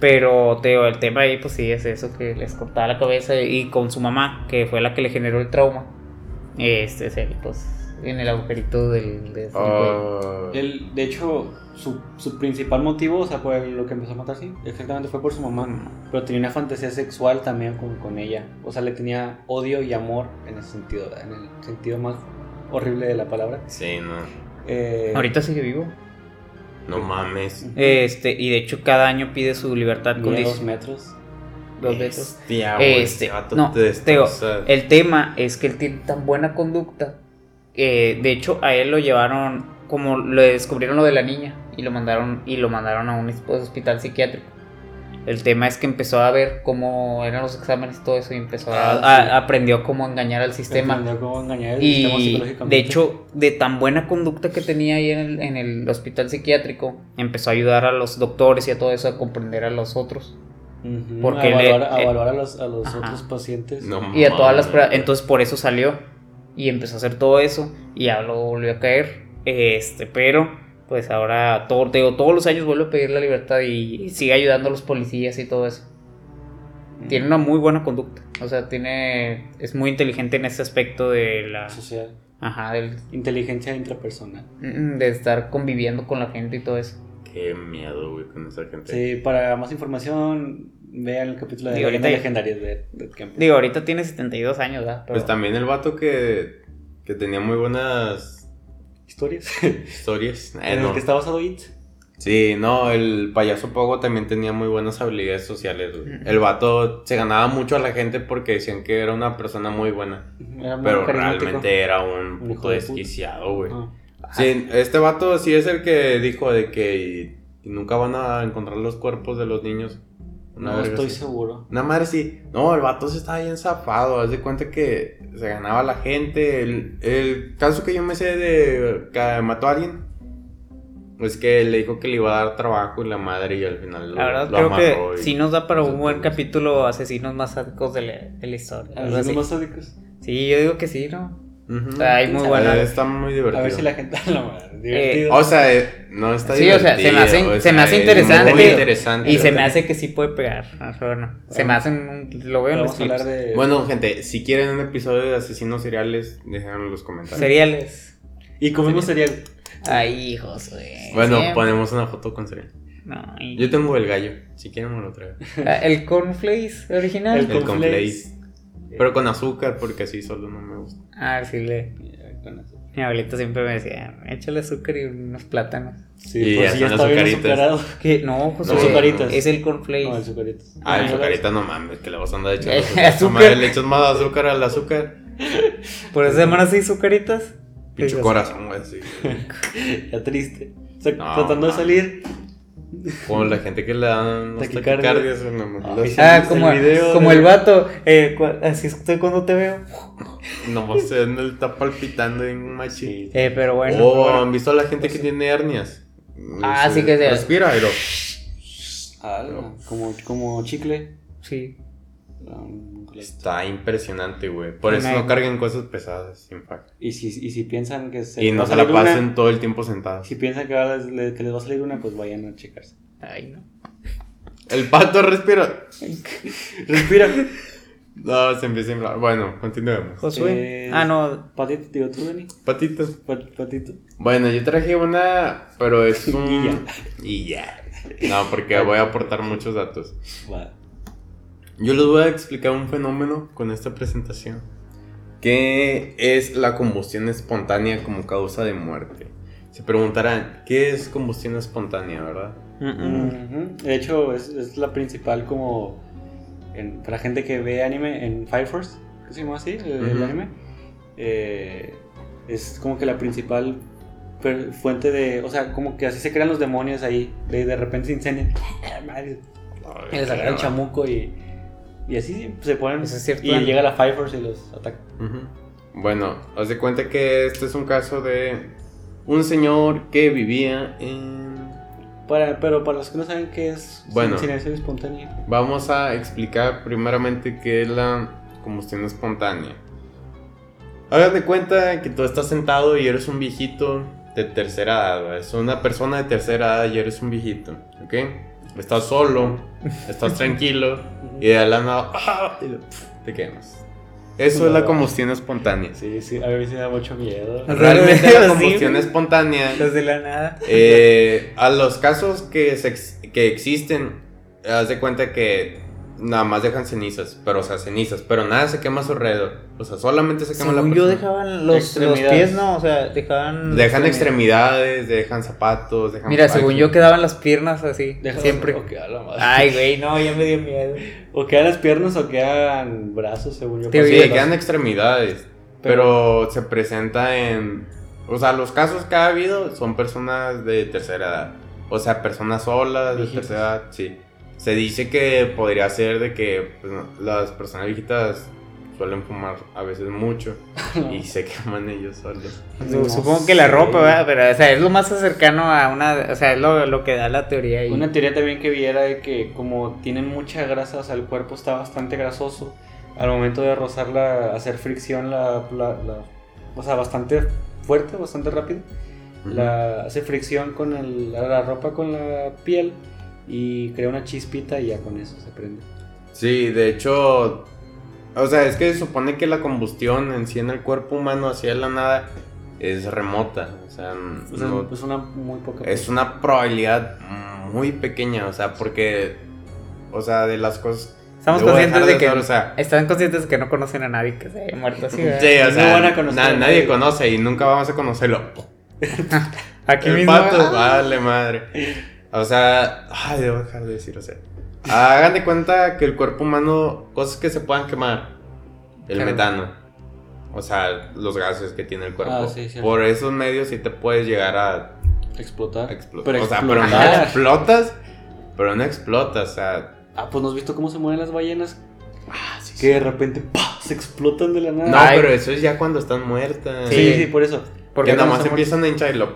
Pero Teo, el tema ahí pues sí es eso que les cortaba la cabeza y con su mamá, que fue la que le generó el trauma. Este, sí, pues en el agujerito del. del- Ah, Él, de hecho, su, su principal motivo, o sea, por lo que empezó a matar, sí, exactamente fue por su mamá. Pero tenía una fantasía sexual también con, con ella. O sea, le tenía odio y amor en ese sentido, en el sentido más horrible de la palabra. sí, no. Eh, Ahorita sigue vivo. No mames. Este, y de hecho, cada año pide su libertad con dos metros. dos güey, Este, vato no, te Teo, el tema es que él tiene tan buena conducta. que, de hecho, a él lo llevaron, como le descubrieron lo de la niña y lo mandaron y lo mandaron a un hospital psiquiátrico. El tema es que empezó a ver cómo eran los exámenes y todo eso y empezó a, Ah, a- sí. aprendió cómo engañar al sistema. Entendió cómo engañar el sistema Y psicológicamente. de hecho, de tan buena conducta que tenía ahí en el, en el hospital psiquiátrico, empezó a ayudar a los doctores y a todo eso a comprender a los otros. Ujú, porque a le- evaluar, a eh, evaluar a los, a los otros pacientes. No Y a todas las pruebas. Entonces por eso salió. Y empezó a hacer todo eso. Y ya lo volvió a caer. Este, pero pues ahora todo, te digo, todos los años vuelve a pedir la libertad y, y sigue ayudando a los policías y todo eso. Tiene una muy buena conducta. O sea, tiene. es muy inteligente en ese aspecto de la. social. Ajá, del, Inteligencia intrapersonal. mm, de estar conviviendo con la gente y todo eso. Qué miedo, güey, con esa gente. Sí, para más información, vean el capítulo de Digo, ahorita- legendarias de, de. Digo, ahorita tiene 72 años, ¿verdad? Pero- Pues también el vato que, que tenía muy buenas ¿Historias? historias. Eh, *laughs* en el no. que está basado It. Sí, no, el payaso Pogo también tenía muy buenas habilidades sociales. güey. El vato se ganaba mucho a la gente porque decían que era una persona muy buena. Era muy Pero carismático. realmente era un puto de desquiciado, güey. Ah. Sí, este vato sí es el que dijo de que nunca van a encontrar los cuerpos de los niños. Una No estoy así. seguro. Una madre sí. No, el vato se estaba bien zafado. Haz de cuenta que se ganaba la gente. El, el caso que yo me sé de que mató a alguien. Es que le dijo que le iba a dar trabajo y la madre y al final lo, La verdad, lo creo amarró que sí nos da para un buen Entonces, capítulo asesinos más sádicos de la, de la historia. algo ¿Algunos así. más sádicos? Sí, yo digo que sí, ¿no? O sea, hay muy buena- Eh, Está muy divertido. A ver si la gente. *laughs* Man, divertido. O sea, eh, no está Sí, o sea, se me hace- divertido, o se me sea, hace es interesante. muy interesante. Y se me hace que sí puede pegar. Ah, Bueno, se me hacen. un- Lo veo en los Vamos a hablar clips. de. Bueno, gente, si quieren un episodio de asesinos seriales, déjenlo en los comentarios. Cereales. Y comemos cereal. Ay, hijos, güey. Bueno, Siempre. ponemos una foto con cereal. No, y- Yo tengo el gallo, si quieren me lo traigo. Ah, El cornflakes original. El El cornflakes. Pero con azúcar, porque así solo no me gusta. A ver si le. Con. Mi abuelita siempre me decía, échale azúcar y unos plátanos. Sí, Y pues ya sí, está bien azucaritas. azucarado. Que no, pues No, azucaritas. es el cornflakes. No, el azucarito. Ah, el No, azucarita no mames, que le vas a andar echando Eh, azúcar. azúcar. Le echas más azúcar al azúcar. *laughs* Por eso se llaman así azucaritas. Pinche Sí, corazón, güey, así. *laughs* Ya triste. O sea, No, tratando de salir. Como la gente que le dan taquicardias. Ah, el como, video como de- el vato. eh, así estoy cuando te veo. Nomás se él está palpitando en un machi. Eh, pero bueno. oh, bueno. ¿han visto a la gente que tiene hernias? Ah, sí que se- Respira, pero... Como, como chicle. Sí. Um, Está impresionante, güey. Por eso Me- no carguen cosas pesadas, sin fact. y, si, y si piensan que se Y no se la una- pasen todo el tiempo sentados. Si piensan que, va a- le- que les va a salir una, pues vayan a checarse. Ay, no. El pato respira. *laughs* Respira. No, se empieza a inflar. Bueno, continuemos. Josué. Eh, Ah, no. Patito, digo tú, Dani. Patitos. Pat- Patito. Bueno, yo traje una, pero es un... *laughs* Y ya. Y ya. No, porque voy a aportar muchos datos. Va. Yo les voy a explicar un fenómeno con esta presentación. Que es la combustión espontánea como causa de muerte. Se preguntarán, ¿qué es combustión espontánea, verdad? Ujú. De hecho, es, es la principal como... en- para gente que ve anime en Fire Force, que se llama así, el, anime. eh, es como que la principal fuente de... O sea, como que así se crean los demonios ahí. De, de repente se incendian. Madre, Y les agarra el chamuco y... Y así se ponen... Eso es cierto, y llega la Fire Force y los ataca. Bueno, haz de cuenta que este es un caso de un señor que vivía en... Para, pero para los que no saben qué es Bueno. incineración espontánea. Vamos a explicar primeramente qué es la combustión espontánea. Hagan de cuenta que tú estás sentado y eres un viejito de tercera edad. ¿verdad? Es una persona de tercera edad y eres un viejito, ¿ok? Estás solo, estás tranquilo y de la nada ¡ah! *laughs* y te quemas. Eso es la combustión espontánea. Sí, sí, a mí sí me da mucho miedo. Realmente la *laughs* combustión espontánea, Los de la nada. eh, a los casos que, se ex- que existen, haz de cuenta que nada más dejan cenizas, pero o sea, cenizas, pero nada se quema a su alrededor. O sea, solamente se quema la Según yo persona. dejaban los, los pies, no, o sea, dejaban... Dejan extremidades, dejan zapatos, dejan Mira, según yo quedaban las piernas así, Deja- siempre. O la madre. Ay, güey, no, ya me dio miedo. O quedan las piernas o quedan brazos, según yo. Te Sí, quedan extremidades. Pero se presenta en. O sea, los casos que ha habido son personas de tercera edad. O sea, personas solas de tercera edad, sí. Se dice que podría ser de que pues, no, las personas viejitas suelen fumar a veces mucho *laughs* y se queman ellos solos. No Supongo que la sé. ropa, ¿verdad? Pero, o sea, es lo más cercano a una. O sea, es lo, lo que da la teoría. Y... Una teoría también que vi era de que como tienen mucha grasa, o sea, el cuerpo está bastante grasoso, al momento de rozarla, hacer fricción, la, la- la- o sea, bastante fuerte, bastante rápido, la, hace fricción con el- la, la ropa con la piel y crea una chispita y ya con eso se prende. Sí, de hecho. O sea, es que se supone que la combustión en sí en el cuerpo humano hacia la nada es remota. O sea, O sea, no- es una muy poca. Es una probabilidad muy pequeña, o sea, porque, o sea, de las cosas... Estamos conscientes de que. hacer, o sea, Están conscientes de que no conocen a nadie que se haya muerto así. sí, o no sea, van a conocer na- a nadie nadie. conoce y nunca vamos a conocerlo. *laughs* Aquí El mismo. pato, ah, vale madre. O sea, ay, debo dejar de decir, o sea, hagan de cuenta que el cuerpo humano, cosas que se puedan quemar, el Claro. metano, o sea, los gases que tiene el cuerpo, Ah, sí, por esos medios sí te puedes llegar a explotar. explotar. Pero o sea, pero no explotas, pero no explotas, o sea, Ah, pues no has visto cómo se mueren las ballenas ah, sí, que de repente ¡pah! se explotan de la nada. No, Ay. pero eso es ya cuando están muertas. Sí, Sí. sí, por eso. porque que nada más empiezan a hinchar y lo.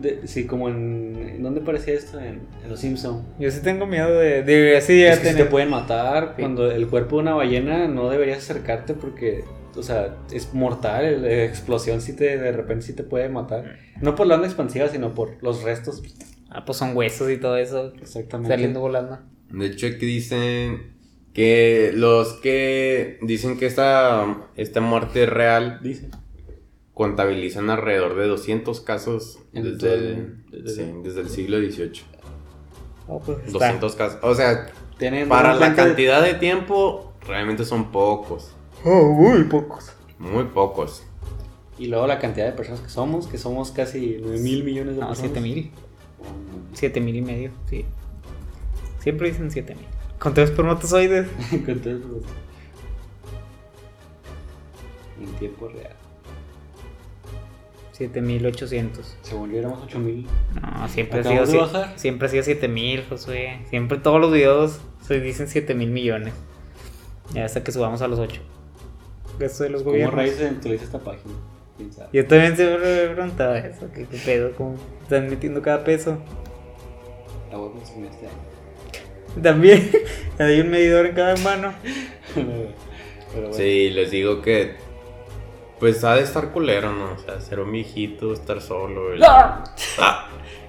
De- sí, como en. ¿en ¿Dónde parecía esto? En, en Los Simpsons. Yo sí tengo miedo de. de así ya Es que tener- te pueden matar. Sí. Cuando el cuerpo de una ballena no deberías acercarte porque. O sea, es mortal. La explosión sí te, de repente sí te puede matar. No por la onda expansiva, sino por los restos. Ah, pues son huesos y todo eso. Exactamente. Saliendo volando. De hecho, aquí dicen que los que dicen que esta, esta muerte es real Dice. Contabilizan alrededor de 200 casos desde el, desde- sí, desde el siglo XVIII. Oh, pues está. 200 casos. O sea, Tienen para la cuenta de- cantidad de tiempo, realmente son pocos. Oh, muy pocos. Muy pocos. Y luego la cantidad de personas que somos, que somos casi 9 mil millones de No, personas. 7 mil. 7 mil y medio, sí. Siempre dicen 7 mil. Con tres espermatozoides. *laughs* Con el- En tiempo real. 7800. Según yo éramos 8 mil. No, siempre ha sido. Siempre ha sido 7000, Josué. Siempre todos los videos se dicen 7000 millones. Ya hasta que subamos a los 8. Esto de los ¿Cómo gobiernos. raíz se actualiza esta página? Yo también siempre me he preguntado eso. ¿Qué, qué pedo? ¿Cómo están metiendo cada peso? La voy a consumir este año. También *laughs* hay un medidor en cada mano. *laughs* Pero bueno. Sí, les digo que. Pues ha de estar culero, ¿no? O sea, ser un viejito, estar solo. y- Ah,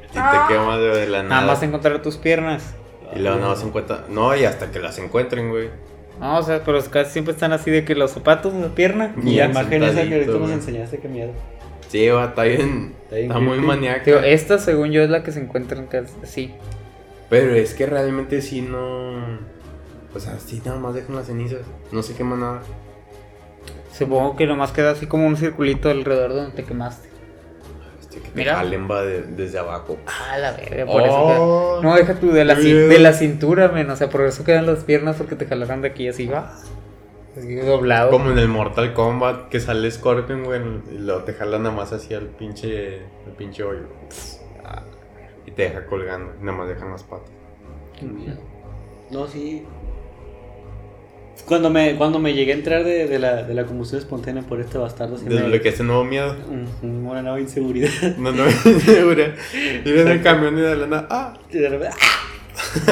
y te quemas de, de la nada. Nada más encontrar tus piernas. Y luego no se encuentra. No, y hasta que las encuentren, güey. No, o sea, pero casi siempre están así de que los zapatos, la pierna. Y la imagen esa que ahorita nos enseñaste, que miedo. Sí, va, está bien. Está bien Está muy maníaca. Digo, esta según yo es la que se encuentra en casa. Sí. Pero es que realmente sí no. O sea, sí, nada más dejan las cenizas. No se quema nada. Supongo que nomás queda así como un circulito alrededor donde te quemaste. Este, que te Mira. jalen va de- desde abajo. Ah, la verga, por eso Oh, queda- No, deja tú de la, qué cin- miedo. de la cintura, men. O sea, por eso quedan las piernas porque te jalaron de aquí así, va. Así doblado. Como en el Mortal Kombat que sale Scorpion, güey. Y luego te jalan nada más hacia el pinche. El pinche hoyo. Ah, Y te deja colgando. y Nada más dejan las patas. Qué miedo. No, sí. Cuando me, cuando me llegué a entrar de, de la, de la combustión espontánea por este bastardo, sí me... Desbloqueaste nuevo miedo. Mm, Una nueva inseguridad. No, no, segura. Y ven el camión y de la nada. Ah, Y de repente,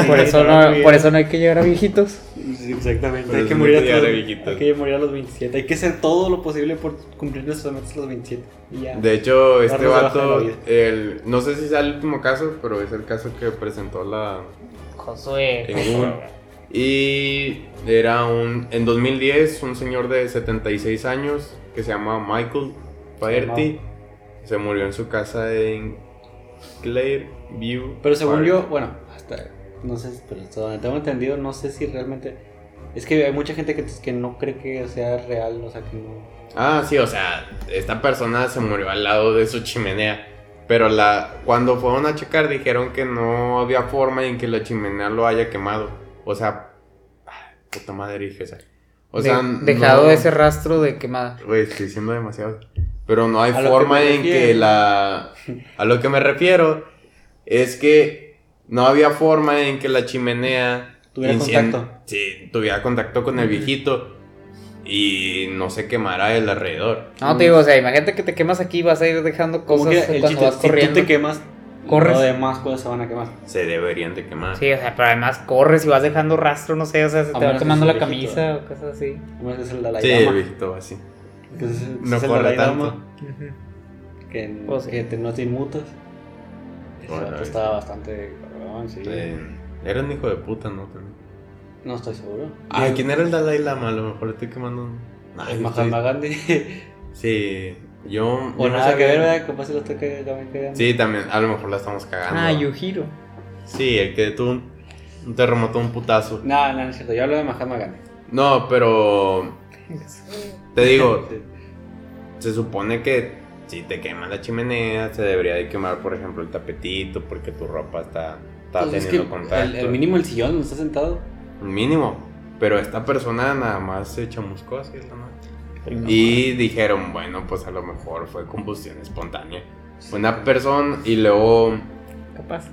Por eso, no, por eso no hay que llegar a viejitos. Sí, exactamente. Por Hay que morir a que llegar todos- a viejitos. Hay que morir a los 27. Hay que hacer todo lo posible por cumplir nuestras metas a los 27. Y ya. De hecho, este vato, el, no sé si sea el último caso, pero es el caso que presentó la Josué. En Google. Y era un. En 2010, un señor de 76 años que se llama Michael Faherty se murió en su casa en Clairview. Pero según Park. yo, bueno, hasta, no sé, pero hasta donde tengo entendido, no sé si realmente... Es que hay mucha gente que, que no cree que sea real, o sea, que no... Ah, sí, o sea, esta persona se murió al lado de su chimenea. Pero la, cuando fueron a checar dijeron que no había forma en que la chimenea lo haya quemado. O sea, puta madre dije esa. O De- sea, dejado no- ese rastro de quemada. Güey, estoy diciendo demasiado. Pero no hay A forma que en que la... A lo que me refiero es que no había forma en que la chimenea... Tuviera incien- contacto. Sí, tuviera contacto con el viejito y no se quemara el alrededor. No, te digo, o sea, imagínate que te quemas aquí y vas a ir dejando cosas que el cuando chiste, vas si tú corriendo. te quemas, Corres. Lo demás cosas se van a quemar. Se deberían de quemar. Sí, o sea, pero además corres y vas dejando rastro, no sé, o sea, se A te va que quemando la viejito. camisa o cosas así. Como es el Dalai Sí, Lama. viejito así. Que es- es No el corre Dalai tanto. Lama, Que, Pues sí. que te, no te inmutas. Bueno, estaba bastante cabrón, sí. Eh, era un hijo de puta, ¿no? También. No estoy seguro. Ay, ¿quién era el Dalai Lama? A lo mejor estoy quemando un... Ay, Mahatma Gandhi. *laughs* Sí, yo... o yo no nada que ver, ¿verdad? Capaz se lo estoy cagando. Sí, también, a lo mejor la estamos cagando. Ah, Yujiro. Sí, el que tuvo un, un terremoto, un putazo. No, no, no es cierto. Yo hablo de Mahatma Gandhi. No, pero *laughs* te digo, Sí. se supone que si te quema la chimenea, se debería de quemar, por ejemplo, el tapetito, porque tu ropa está, está Pues es teniendo que contacto. el, el mínimo el sillón donde está sentado. Mínimo. Pero esta persona nada más se chamuscó así, ¿no? Pues Y dijeron, bueno, pues a lo mejor fue combustión espontánea. Fue una persona y luego Capaz.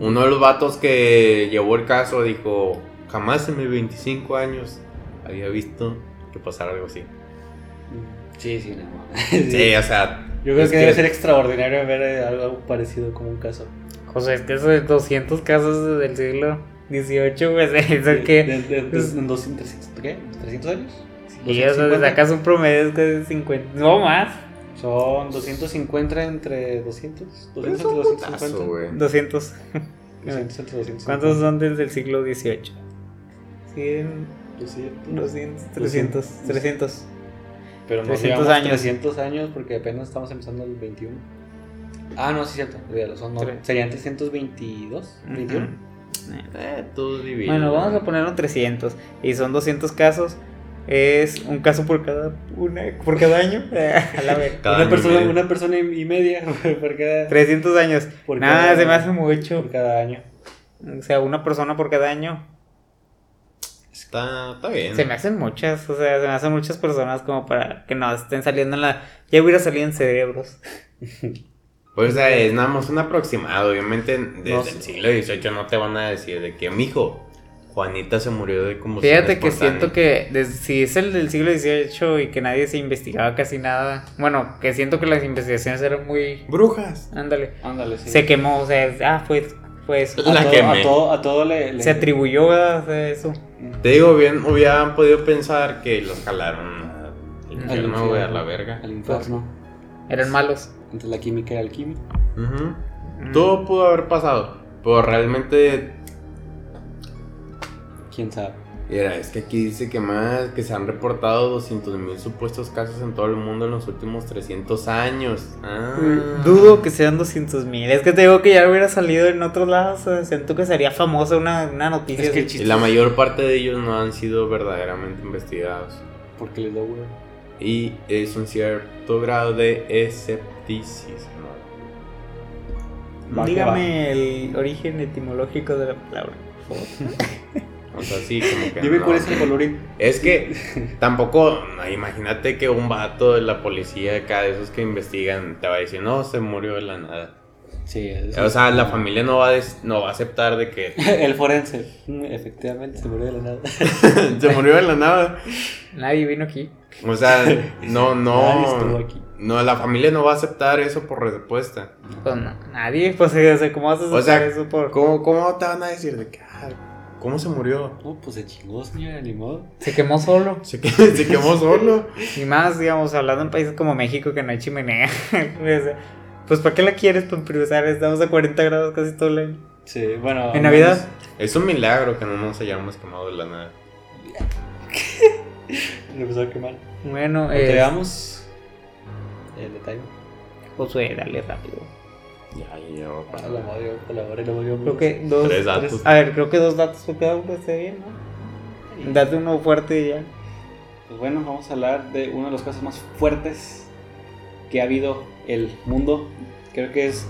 uno de los vatos que llevó el caso dijo, jamás en mis 25 años había visto que pasara algo así. Sí, sí, no. Sí, *laughs* o sea, Yo creo es que, debe ser extraordinario ver eh, algo parecido como un caso. José, es que eso de 200 casos del siglo XVIII, pues, *laughs* eso que... De, de- de- en 200, 300, ¿qué? ¿300 años? Y eso, 250. sacas un promedio de casi 50, no más, Son 250 entre 200. 200 es un entre putazo, 250. güey. 200. 200 entre 250. ¿Cuántos son desde el siglo XVIII? 100, 200. 200, 300, 300. Pero no 300 300 años. años. 300 años porque apenas estamos empezando el 21. Ah, no, sí, cierto. Son, no, serían 322, 21. Eh, tú divino. Bueno, vamos a ponerlo 300. Y son 200 casos. Es un caso por cada, una, por cada año. *laughs* a la vez. Cada Una persona, medio. una persona y media *laughs* por cada, 300 años. Por Nada, cada- se me hace mucho. por cada año. O sea, una persona por cada año. Está, está bien. Se me hacen muchas. O sea, se me hacen muchas personas como para que no estén saliendo en la. Ya hubiera salido en cerebros. *laughs* Pues o sea, es nada más un aproximado. Obviamente, desde No el siglo XVIII no te van a decir de que, mijo, Juanita se murió de combustión Fíjate que espontánea". siento que si es el del siglo XVIII y que nadie se investigaba casi nada. Bueno, que siento que las investigaciones eran muy. Brujas. Ándale. Ándale, sí. Se quemó, o sea, ah, fue, fue eso. a, La todo, quemé. a todo, a todo le, le- Se atribuyó a eso. Te digo, bien, hubieran podido pensar que los jalaron al infierno, güey, a la verga. Al infierno. Eran malos. Entre la química la alquimia. Mm. Todo pudo haber pasado. Pero realmente, ¿Quién sabe? mira, es que aquí dice que más, que se han reportado 200 mil supuestos casos en todo el mundo en los últimos 300 años. Ah. Dudo que sean 200 mil. Es que te digo que ya hubiera salido en otros lados. o sea, Siento que sería famosa una, una noticia. Es que el así. chiste Y la mayor parte de ellos no han sido verdaderamente investigados. Porque les da huevo. Y es un cierto grado de escepticismo. Dígame el origen etimológico de la palabra. por favor. *laughs* O sea, sí, como que. Dime no. cuál es el colorín. Es que *laughs* tampoco, no, imagínate que un vato de la policía acá, de esos que investigan, te va a decir, no, se murió de la nada. Sí, es- O sea, la familia no va a, des- no va a aceptar de que *laughs* El forense. Efectivamente, se murió de la nada. *laughs* se murió de la nada. Nadie vino aquí. O sea, no, Nadie estuvo no. aquí. No, la familia no va a aceptar eso por respuesta. Pues no, nadie. Pues, o sea, ¿cómo vas a O aceptar sea, eso por.? ¿cómo, ¿cómo te van a decir de que, ah, cómo se murió? No, pues se chingó, señora, ni modo. Se quemó solo. Se, que- *laughs* se quemó solo. Y más, digamos, hablando en países como México que no hay chimenea. *laughs* Pues, ¿para qué la quieres para empezar? Estamos a 40 grados casi todo el año. Sí, bueno. ¿En Navidad? Es un milagro que no nos hayamos quemado de la nada. Me *laughs* empezó a quemar. Bueno, Eh, eh, Veamos el detalle. Josué, dale rápido. Ya, yo. Ah, la madre, la madre, la madre. Creo que dos. Tres datos. A ver, creo que dos datos por cada uno está bien, ¿no? Date uno fuerte y ya. Pues bueno, vamos a hablar de uno de los casos más fuertes que ha habido el mundo. Creo que es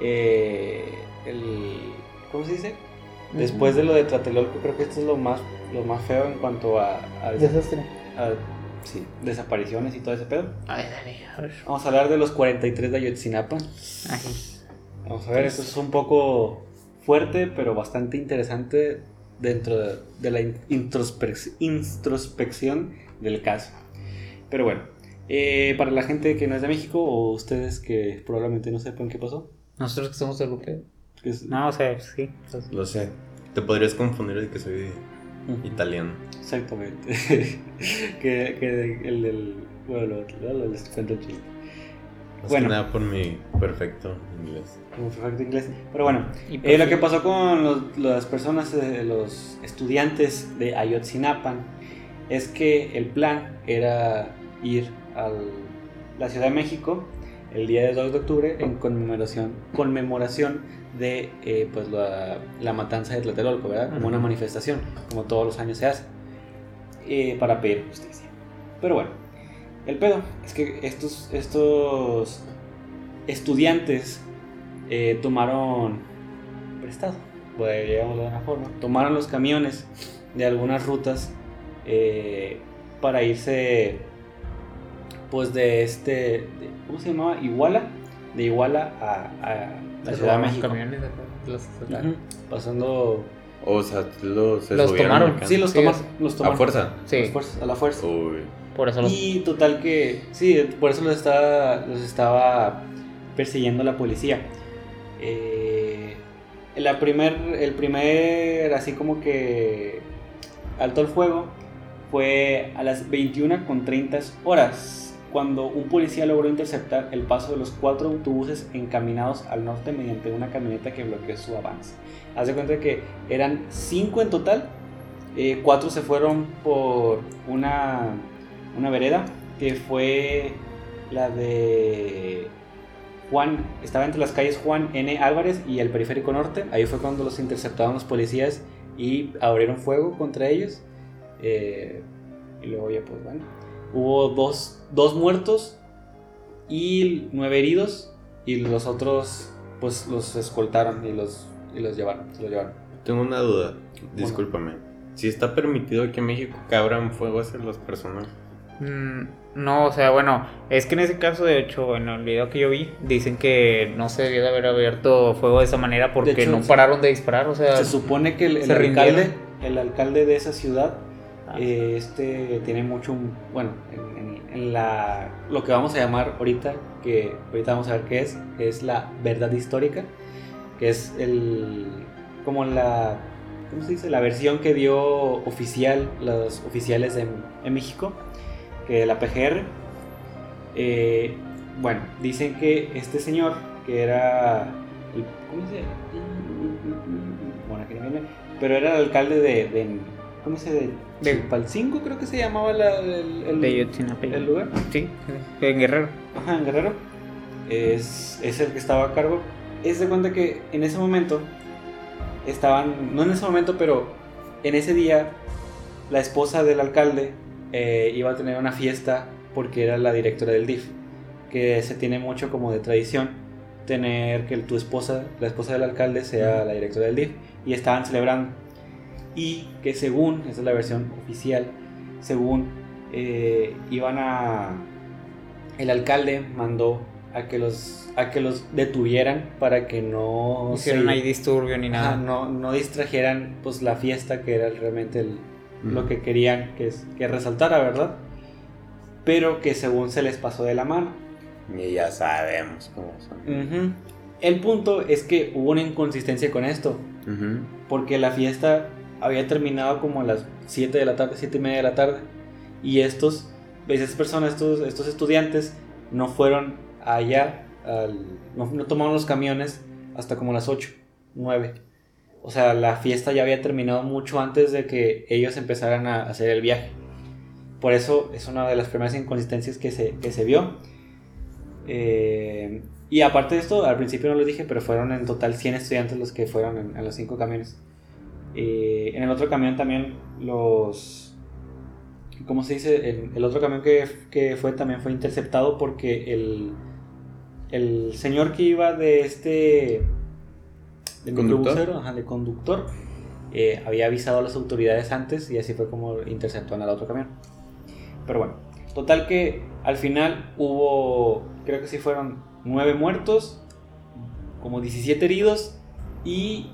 eh, el. ¿Cómo se dice? Después de lo de Tlatelolco, creo que esto es lo más, lo más feo en cuanto a, a, Desastre. a- sí, desapariciones y todo ese pedo. Ay, dale, a ver. Vamos a hablar de los 43 de Ayotzinapa. Ay. Vamos a ver, esto es un poco fuerte, pero bastante interesante dentro de, de la in- introspec- introspección del caso. Pero bueno, eh, para la gente que no es de México o ustedes que probablemente no sepan qué pasó, Nosotros que somos europeos. es- No, o sea, sí. entonces- Lo sé. Te podrías confundir de que soy italiano. exactamente, que, que el, el- bueno, lo, lo- les cuento el chiste. Más Bueno. que nada por mi perfecto inglés. Como perfecto inglés. Pero bueno, Y Eh, lo que pasó con los- las personas, eh, los estudiantes de Ayotzinapan, es que el plan era ir a la Ciudad de México el día del 2 de octubre en conmemoración, conmemoración de eh, pues la, la matanza de Tlatelolco, ¿verdad? Como una manifestación, como todos los años se hace, eh, para pedir justicia. Pero bueno, el pedo es que estos, estos estudiantes eh, tomaron prestado, digámoslo de una forma, tomaron los camiones de algunas rutas eh, para irse, pues de este, de- ¿cómo se llamaba? Iguala, de Iguala a, a la Ciudad de México. camiones los Pasando, O sea, los, se Los subieron tomaron. sí, los Sí, es- los A tomaron fuerza. Sí, fuerzas- a la fuerza. Uy. Por eso los. Y total que, sí, por eso los estaba, los estaba persiguiendo la policía. Eh, la primer, el primer, así como que alto el fuego, fue a las 21 con 30 horas, cuando un policía logró interceptar el paso de los cuatro autobuses encaminados al norte mediante una camioneta que bloqueó su avance. Haz de cuenta que eran cinco en total, eh, cuatro se fueron por una una vereda que fue la de Juan, estaba entre las calles Juan N. Álvarez y el Periférico Norte. Ahí fue cuando los interceptaron los policías y abrieron fuego contra ellos. Eh, y luego ya pues bueno, hubo dos, dos muertos y nueve heridos y los otros pues los escoltaron y los, y los llevaron, se los llevaron. Tengo una duda. Discúlpame. Si está permitido aquí en México que abran fuego hacia las personas. Mm, No, o sea, bueno, es que en ese caso, de hecho, en el video que yo vi, dicen que no se debió de haber abierto fuego de esa manera porque hecho, no pararon de disparar, o sea, Se supone que el, alcalde, el alcalde de esa ciudad Ah. Eh, este tiene mucho, bueno, en, en- en la, lo que vamos a llamar ahorita, que ahorita vamos a ver qué es, que es la verdad histórica, que es el, como la, ¿cómo se dice? La versión que dio oficial, los oficiales en, en México, que la PGR. Eh, bueno, dicen que este señor, que era, el- ¿cómo se Bueno, aquí viene, pero era el alcalde de, de ¿cómo se dice? De- Palcingo creo que se llamaba la- el, de el lugar. Sí, en Guerrero. Ajá, en Guerrero. Es, es el que estaba a cargo. Es de cuenta que en ese momento estaban, no en ese momento, pero en ese día, la esposa del alcalde eh, iba a tener una fiesta porque era la directora del DIF. Que se tiene mucho como de tradición tener que tu esposa, la esposa del alcalde, sea la directora del DIF. Y estaban celebrando. Y que según, esa es la versión oficial, según eh, iban a el alcalde mandó a que los a que los detuvieran para que no se- ahí disturbio ni nada. no, no distrajeran pues la fiesta que era realmente el- lo que querían que, que resaltara, ¿verdad? Pero que según se les pasó de la mano. Y ya sabemos cómo son. Ujú. El punto es que hubo una inconsistencia con esto, Ujú. porque la fiesta había terminado como a las 7 de la tarde, 7 y media de la tarde, y estos, esas personas, estos, estos estudiantes, no fueron allá, al- no, no tomaron los camiones hasta como las 8. nueve. O sea, la fiesta ya había terminado mucho antes de que ellos empezaran a hacer el viaje. Por eso es una de las primeras inconsistencias que se, que se vio. Eh, y aparte de esto, al principio no lo dije, pero fueron en total 100 estudiantes los que fueron en, en los cinco camiones. Eh, en el otro camión también los... ¿Cómo se dice? El, el otro camión que, que, fue también fue interceptado porque el, el señor que iba de este... De ¿Conductor? Ajá, de conductor, eh, había avisado a las autoridades antes y así fue como interceptó el otro camión. Pero bueno, total que al final hubo, creo que sí fueron 9 muertos, como 17 heridos y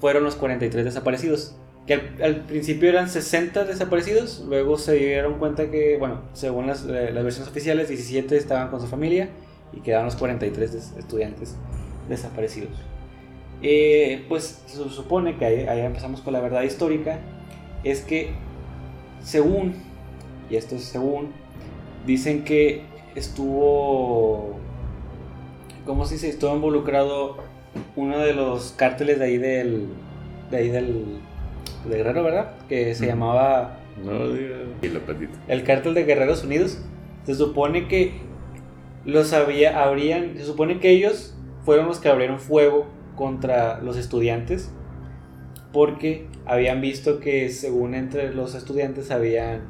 fueron los 43 desaparecidos. Que al, al, principio eran 60 desaparecidos, luego se dieron cuenta que, bueno, según las, eh, las versiones oficiales, 17 estaban con su familia y quedaron los 43 des estudiantes desaparecidos. Eh, pues se supone que ahí, ahí, empezamos con la verdad histórica, es que según, y esto es según, dicen que estuvo, ¿cómo se dice? Estuvo involucrado uno de los cárteles de ahí del, de ahí del, de Guerrero, ¿verdad? Que se mm. llamaba... No, diga. El cártel de Guerreros Unidos. Se supone que los había, habrían, se supone que ellos fueron los que abrieron fuego contra los estudiantes porque habían visto que según entre los estudiantes habían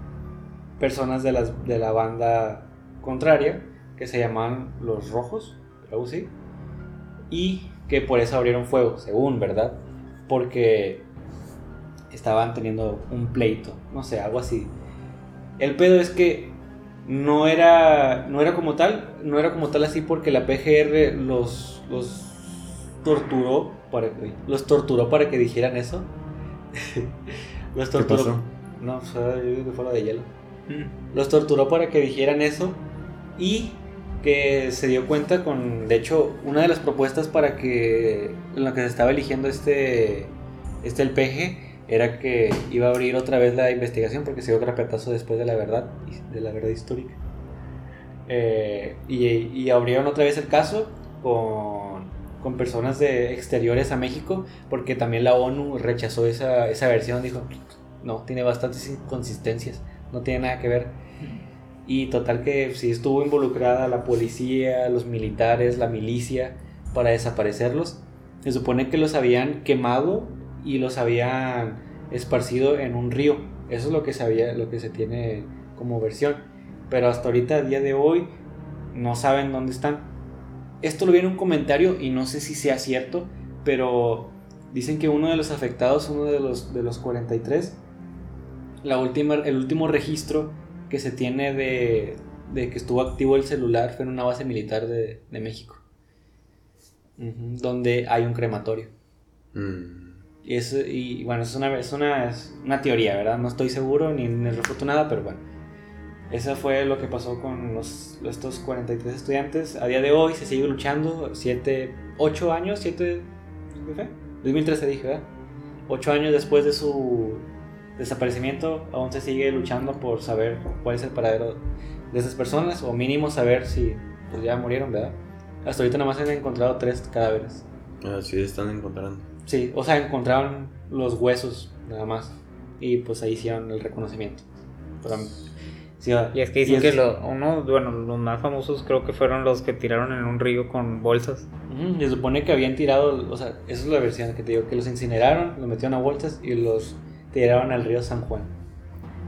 personas de, las, de la banda contraria que se llamaban los rojos, y que por eso abrieron fuego, según, ¿verdad? Porque estaban teniendo un pleito, no sé, algo así. El pedo es que no era, no era como tal, no era como tal así porque la PGR los, los torturó para que, los torturó para que dijeran eso. *laughs* los torturó. ¿Qué pasó? No, o sea, yo digo que fue lo de hielo. Mm. Los torturó para que dijeran eso y que se dio cuenta con, de hecho, una de las propuestas para que en la que se estaba eligiendo este, este el PG era que iba a abrir otra vez la investigación porque se dio carpetazo después de la verdad, de la verdad histórica. Eh, y, y abrieron otra vez el caso con con personas de exteriores a México, porque también la ONU rechazó esa, esa versión, dijo, no, tiene bastantes inconsistencias, no tiene nada que ver. Y total que sí estuvo involucrada la policía, los militares, la milicia para desaparecerlos. Se supone que los habían quemado y los habían esparcido en un río. Eso es lo que, sabía, lo que se tiene como versión. Pero hasta ahorita, a día de hoy, no saben dónde están esto lo vi en un comentario y no sé si sea cierto, pero dicen que uno de los afectados, uno de los, de los 43, la última, el último registro que se tiene de, de que estuvo activo el celular fue en una base militar de, de México, donde hay un crematorio. Mm. Y, es, y bueno, es una, es, una, es una teoría, ¿verdad? No estoy seguro ni, ni refuto nada, pero bueno. Eso fue lo que pasó con los, estos 43 estudiantes. A día de hoy se sigue luchando. 7, 8 años, 7, ¿qué fue? 2013 dije, ¿verdad? 8 años después de su desaparecimiento, aún se sigue luchando por saber cuál es el paradero de esas personas, o mínimo saber si pues, ya murieron, ¿verdad? Hasta ahorita nada más han encontrado 3 cadáveres. Ah, sí, están encontrando. Sí, o sea, encontraron los huesos, nada más. Y pues ahí hicieron el reconocimiento. Pero, Sí, y es que dicen es... que lo, uno, bueno, los más famosos creo que fueron los que tiraron en un río con bolsas. Uh -huh. Se supone que habían tirado, o sea, esa es la versión que te digo, que los incineraron, los metieron a bolsas y los tiraron al río San Juan.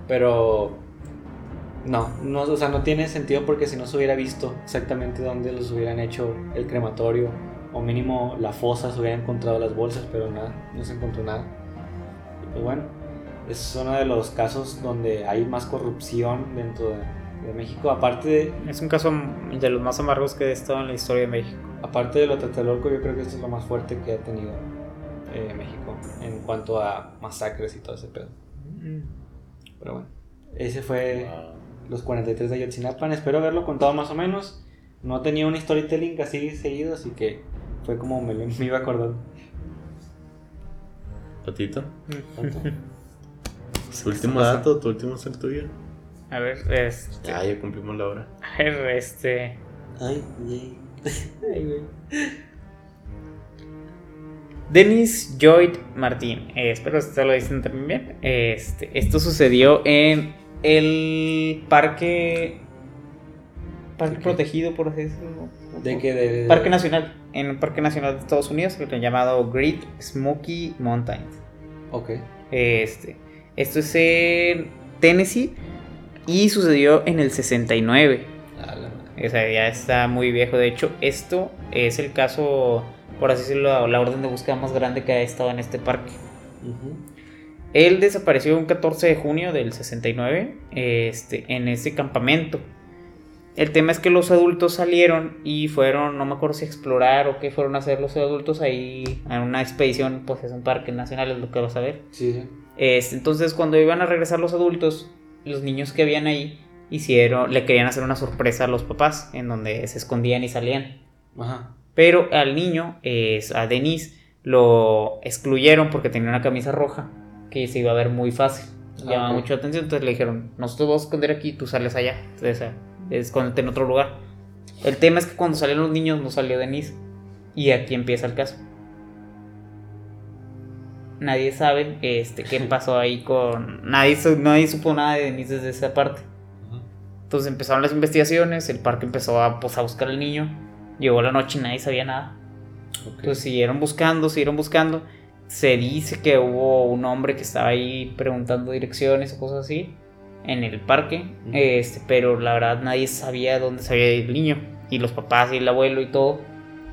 Pero no, no, o sea, no tiene sentido porque si no se hubiera visto exactamente dónde los hubieran hecho el crematorio o mínimo la fosa se hubieran encontrado las bolsas, pero nada, no se encontró nada. Y pues bueno, es uno de los casos donde hay más corrupción dentro de, de, México. Aparte de. Es un caso de los más amargos que he estado en la historia de México. Aparte de lo Tlatelolco, yo creo que esto es lo más fuerte que ha tenido eh, México en cuanto a masacres y todo ese pedo. Mm. Pero bueno, ese fue wow. los 43 de Ayotzinapa. Espero haberlo contado más o menos. No tenía un storytelling así seguido, así que fue como me, me iba acordando. ¿Patito? *laughs* Tu último dato, tu último ser tuyo. A ver, este. Ah, ya cumplimos la hora. A ver, este. Ay, yay. *laughs* Ay, güey. Dennis Lloyd Martín. Eh, espero que ustedes lo dicen también bien. Este, esto sucedió en el parque. Parque protegido, por así decirlo. ¿De qué? De, Parque Nacional. En un parque nacional de Estados Unidos, el llamado Great Smoky Mountains. Ok. Este, esto es en Tennessee y sucedió en el 69. A la madre. O sea, ya está muy viejo. De hecho, esto es el caso, por así decirlo, la orden de búsqueda más grande que ha estado en este parque. Él desapareció un 14 de junio del 69 este, en ese campamento. El tema es que los adultos salieron y fueron, no me acuerdo si explorar o qué fueron a hacer los adultos ahí en una expedición, pues es un parque nacional, es lo que vas a ver. Sí, sí. Este, entonces, cuando iban a regresar los adultos, los niños que habían ahí hicieron, le querían hacer una sorpresa a los papás, en donde se escondían y salían. Ajá. Pero al niño, eh, a Denis, lo excluyeron porque tenía una camisa roja que se iba a ver muy fácil. Ah, Llamaba ok. mucho la atención, entonces le dijeron, nosotros vamos a esconder aquí, tú sales allá. Sea, escóndete en otro lugar. El tema es que cuando salieron los niños no salió Denis. Y aquí empieza el caso. Nadie sabe este, qué pasó ahí con... Nadie, nadie supo nada de Denis desde esa parte. Entonces empezaron las investigaciones, el parque empezó a, pues, a buscar al niño. Llegó la noche y nadie sabía nada. Ok. Entonces siguieron buscando, siguieron buscando. Se dice que hubo un hombre que estaba ahí preguntando direcciones o cosas así en el parque, Ujú. este, pero la verdad nadie sabía dónde se había ido el niño. Y los papás y el abuelo y todo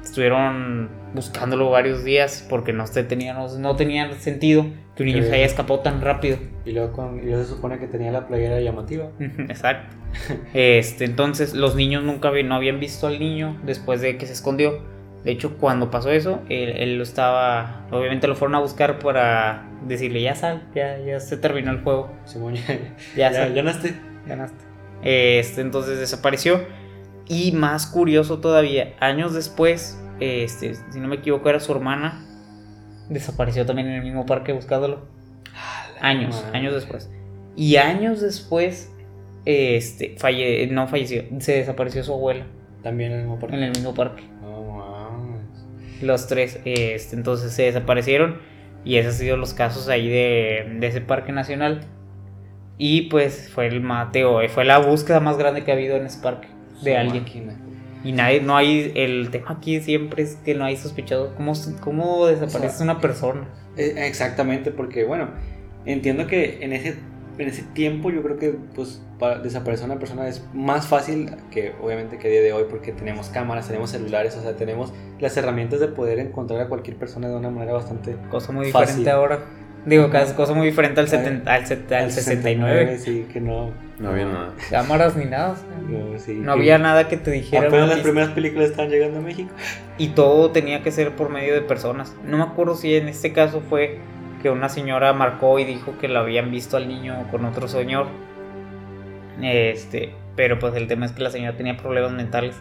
estuvieron buscándolo varios días porque no, se tenían, no, no tenían sentido que un niño se haya escapado tan rápido. Y luego, con, y luego se supone que tenía la playera llamativa. *laughs* Exacto. Este, entonces los niños nunca vi- no habían visto al niño después de que se escondió. De hecho, cuando pasó eso, él, él lo estaba. Obviamente lo fueron a buscar para decirle: Ya sal, ya, ya se terminó el juego. Simón, ya, *laughs* Ya, ya, sal, ganaste. ganaste. Este, entonces desapareció. Y más curioso todavía, años después, este, si no me equivoco, era su hermana. Desapareció también en el mismo parque buscándolo. Años, madre. años después. Y años después, este, falle, no falleció, se desapareció su abuela También en el mismo parque. en el mismo parque. Mames. Los tres, este, entonces se desaparecieron. Y esos han sido los casos ahí de, de ese parque nacional. Y pues fue el mateo, fue la búsqueda más grande que ha habido en ese parque de Su alguien. máquina. Y nadie, no hay, el tema aquí siempre es que no hay sospechado cómo, cómo desaparece O sea, una persona. Eh, Exactamente, porque bueno, entiendo que en ese, en ese tiempo yo creo que pues para desaparecer una persona es más fácil que obviamente que a día de hoy porque tenemos cámaras, tenemos celulares, o sea, tenemos las herramientas de poder encontrar a cualquier persona de una manera bastante... Cosa muy Fácil. diferente ahora. Digo, Ajá. cosa muy diferente al, Ay, 70, al, set- al al 69. Sí, que no... No había nada. Cámaras ni nada. o sea, No, sí, no había nada que te dijera. Apenas las primeras películas estaban llegando a México. Y todo tenía que ser por medio de personas. No me acuerdo si en este caso fue que una señora marcó y dijo que la habían visto al niño con otro señor. Este, pero pues el tema es que la señora tenía problemas mentales.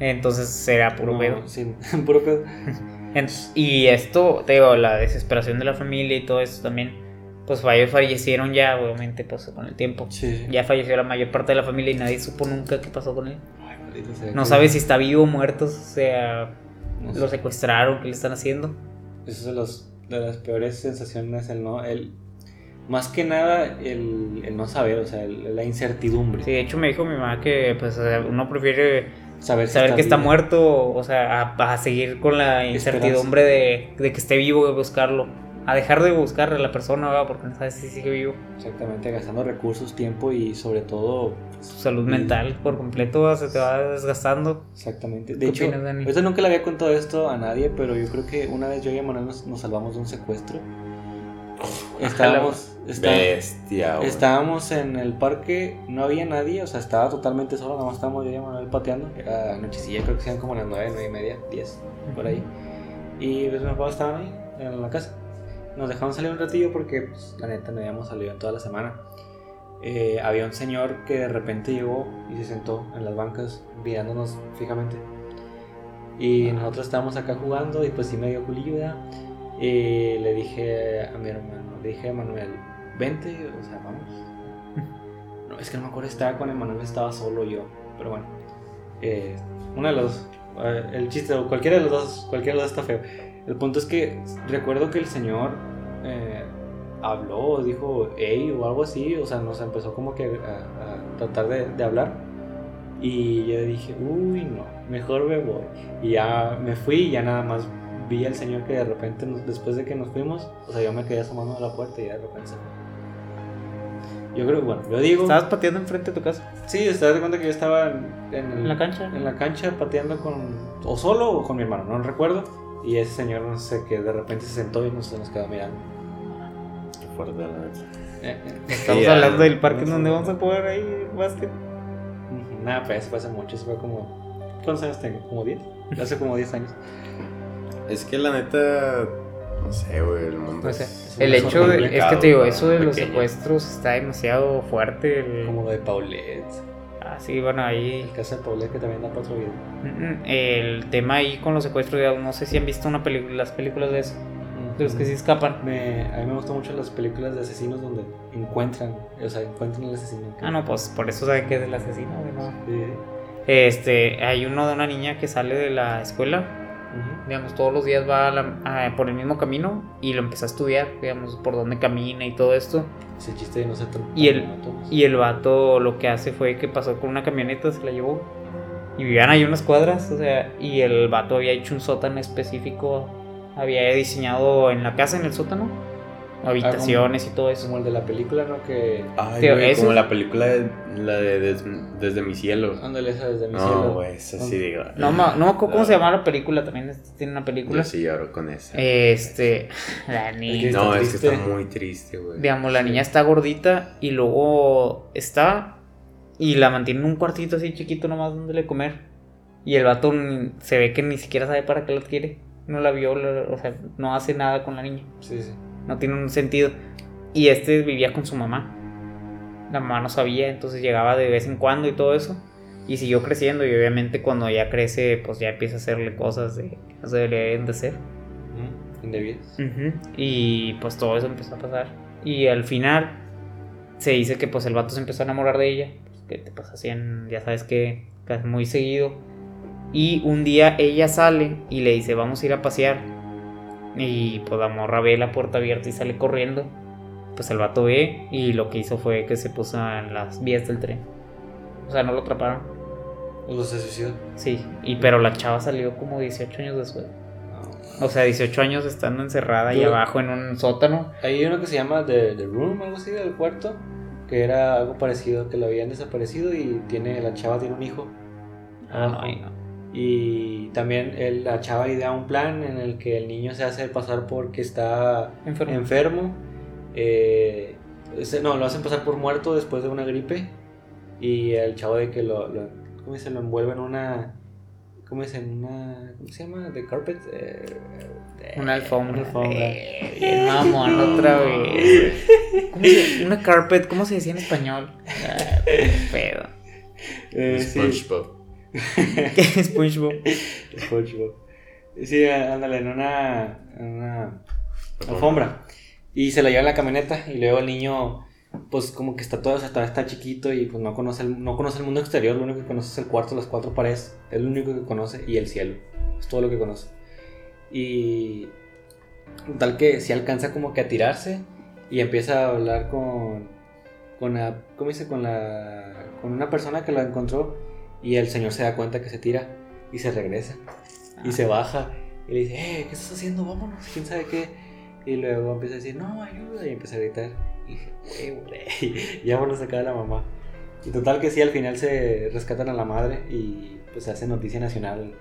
Entonces será puro No, pedo. sí, *laughs* puro pedo. *laughs* Y esto, te digo, la desesperación de la familia y todo eso también, pues ellos fallecieron ya, obviamente, pues con el tiempo. Sí. Ya falleció la mayor parte de la familia y nadie supo nunca qué pasó con él. Ay, maldito sea, No sabe si está vivo o muerto, o sea, no sé. lo secuestraron, qué le están haciendo. Eso es de, los, de las peores sensaciones, el no, el, más que nada el, el no saber, o sea, el- la incertidumbre. Sí, de hecho me dijo mi mamá que pues uno prefiere Saber, saber que está vivo. muerto, o sea, a, a seguir con la incertidumbre de, de que esté vivo, de buscarlo. A dejar de buscar a la persona, ¿verdad? porque no sabes si sigue vivo. Exactamente, gastando recursos, tiempo y sobre todo, Su salud Y- mental por completo se te va desgastando. exactamente. ¿Qué De hecho, opinas, Dani? nunca le había contado esto a nadie, pero yo creo que una vez yo y Emanuel nos, nos salvamos de un secuestro. Estábamos, está- Bestia, güey. Estábamos en el parque, no había nadie, o sea, estaba totalmente solo, nada más estábamos yo y Manuel pateando. Era nochecilla, creo que sean como las 9, 9 y media, 10, por ahí. Y pues mis papás estaban ahí, en la casa. Nos dejaron salir un ratillo porque, pues, la neta, no habíamos salido en toda la semana. Eh, había un señor que de repente llegó y se sentó en las bancas, mirándonos fijamente. Y nosotros estábamos acá jugando y pues sí me dio culillo. Y le dije a mi hermano, le dije a Manuel, vente, o sea, vamos. *laughs* No, es que no me acuerdo, estaba con Emanuel, estaba solo yo, pero bueno. Eh, uno de los, eh, el chiste, o cualquiera de los dos, cualquiera de los dos está feo. El punto es que recuerdo que el señor eh, habló, dijo, hey, o algo así, o sea, nos empezó como que a, a tratar de, de hablar. Y yo dije, uy, no, mejor me voy. Y ya me fui y ya nada más vi al señor que de repente, nos- después de que nos fuimos, o sea, yo me quedé asomando a la puerta y de repente se fue. Yo creo, bueno, yo digo... ¿Estabas pateando enfrente de tu casa? Sí, te das cuenta que yo estaba en, en el- ¿En la cancha? En la cancha pateando con. O solo o con mi hermano, no recuerdo. Y ese señor, no sé, que de repente se sentó y nos, nos quedó mirando. Qué fuerte, la neta. Eh, eh. Estamos Ya, hablando del parque no sé. donde vamos a jugar ahí básquet. Nada, pues eso fue hace mucho, eso fue como. ¿Cuántos años tengo? ¿Como 10? Hace como 10 años. Es que la neta, no sé, güey, el mundo es- el hecho de, es que te digo, eso de los secuestros está demasiado fuerte. el- Como lo de Paulette. Ah, sí, bueno, ahí El caso de Paulette que también da para otro video. Mm, El tema ahí con los secuestros, digamos, no sé si han visto una peli- las películas de eso, de los que sí escapan. Me, a mí me gustan mucho las películas de asesinos donde encuentran, o sea, encuentran al asesino. Ah, no, pues por eso sabe que es el asesino, güey, no. Sí. Este, hay uno de una niña que sale de la escuela, Digamos, todos los días va a la- a- por el mismo camino y lo empieza a estudiar, digamos, por dónde camina y todo esto. Ese chiste de no. Y el-. Y el vato lo que hace fue que pasó con una camioneta, se la llevó. Y vivían ahí unas cuadras, o sea, y el vato había hecho un sótano específico, había diseñado en la casa, en el sótano, habitaciones y todo eso. Como el de la película, ¿no? Que. Ay, Tío, güey, como la película de, la de Des- Desde mi cielo. Ándale, esa desde mi cielo. No, güey, esa sí digo. No, ma- no me acuerdo cómo se llama la película, también tiene una película. Yo sí lloro con esa. Este, *laughs* la Es niña, que- no, es que está muy triste, güey. digamos, la niña está gordita y luego está y la mantiene en un cuartito así chiquito nomás donde le comer. Y el vato se ve que ni siquiera sabe para qué la quiere. No la vio, la- o sea, no hace nada con la niña. Sí, sí. No tiene un sentido. Y este vivía con su mamá. La mamá no sabía, entonces llegaba de vez en cuando y todo eso. Y siguió creciendo y obviamente cuando ya crece, pues ya empieza a hacerle cosas de, que no se deberían de hacer. Indebidas. Ujú, Y pues todo eso empezó a pasar. Y al final se dice que pues el vato se empezó a enamorar de ella. que te pues hacían, ya sabes que muy seguido. Y un día ella sale y le dice vamos a ir a pasear. Y pues la morra ve la puerta abierta y sale corriendo. Pues el vato ve y lo que hizo fue que se puso en las vías del tren. O sea, no lo atraparon. O se suicidó. Sí, y pero la chava salió como 18 años después. O sea, 18 años estando encerrada ahí abajo en un sótano. Hay uno que se llama The, The Room, algo así, del cuarto. Que era algo parecido, que lo habían desaparecido y tiene, la chava tiene un hijo. Ah, no, ahí no. Y también el- la chava idea un plan en el que el niño se hace pasar porque está Enfermo. enfermo. eh, ese- no, lo hacen pasar por muerto después de una gripe. Y el chavo de que lo, lo, ¿cómo dice? lo envuelve en una... ¿Cómo dice? En una... ¿Cómo se llama? ¿De carpet? Eh, eh, Una alfombra. Una alfombra. Eh, mamón, *laughs* otra vez. ¿Cómo se- Una carpet, ¿cómo se decía en español? *laughs* Ah, pedo. Eh, sí. SpongeBob. *laughs* ¿Qué es SpongeBob? SpongeBob. Sí, ándale, en una, en una alfombra. Y se la lleva en la camioneta y luego el niño, pues como que está todo, o sea, todavía está chiquito y pues no conoce, el, no conoce el mundo exterior, lo único que conoce es el cuarto, las cuatro paredes, es lo único que conoce y el cielo, es todo lo que conoce. Y tal que si alcanza como que a tirarse y empieza a hablar con, con la, ¿cómo dice? Con la, con una persona que lo encontró y el señor se da cuenta que se tira y se regresa y se baja y le dice, eh, ¿qué estás haciendo? Vámonos, quién sabe qué. Y luego empieza a decir, no, ayuda, y empieza a gritar. Y dije, "Eh, güey", y vámonos acá de la mamá. Y total que sí, al final se rescatan a la madre y pues se hace noticia nacional.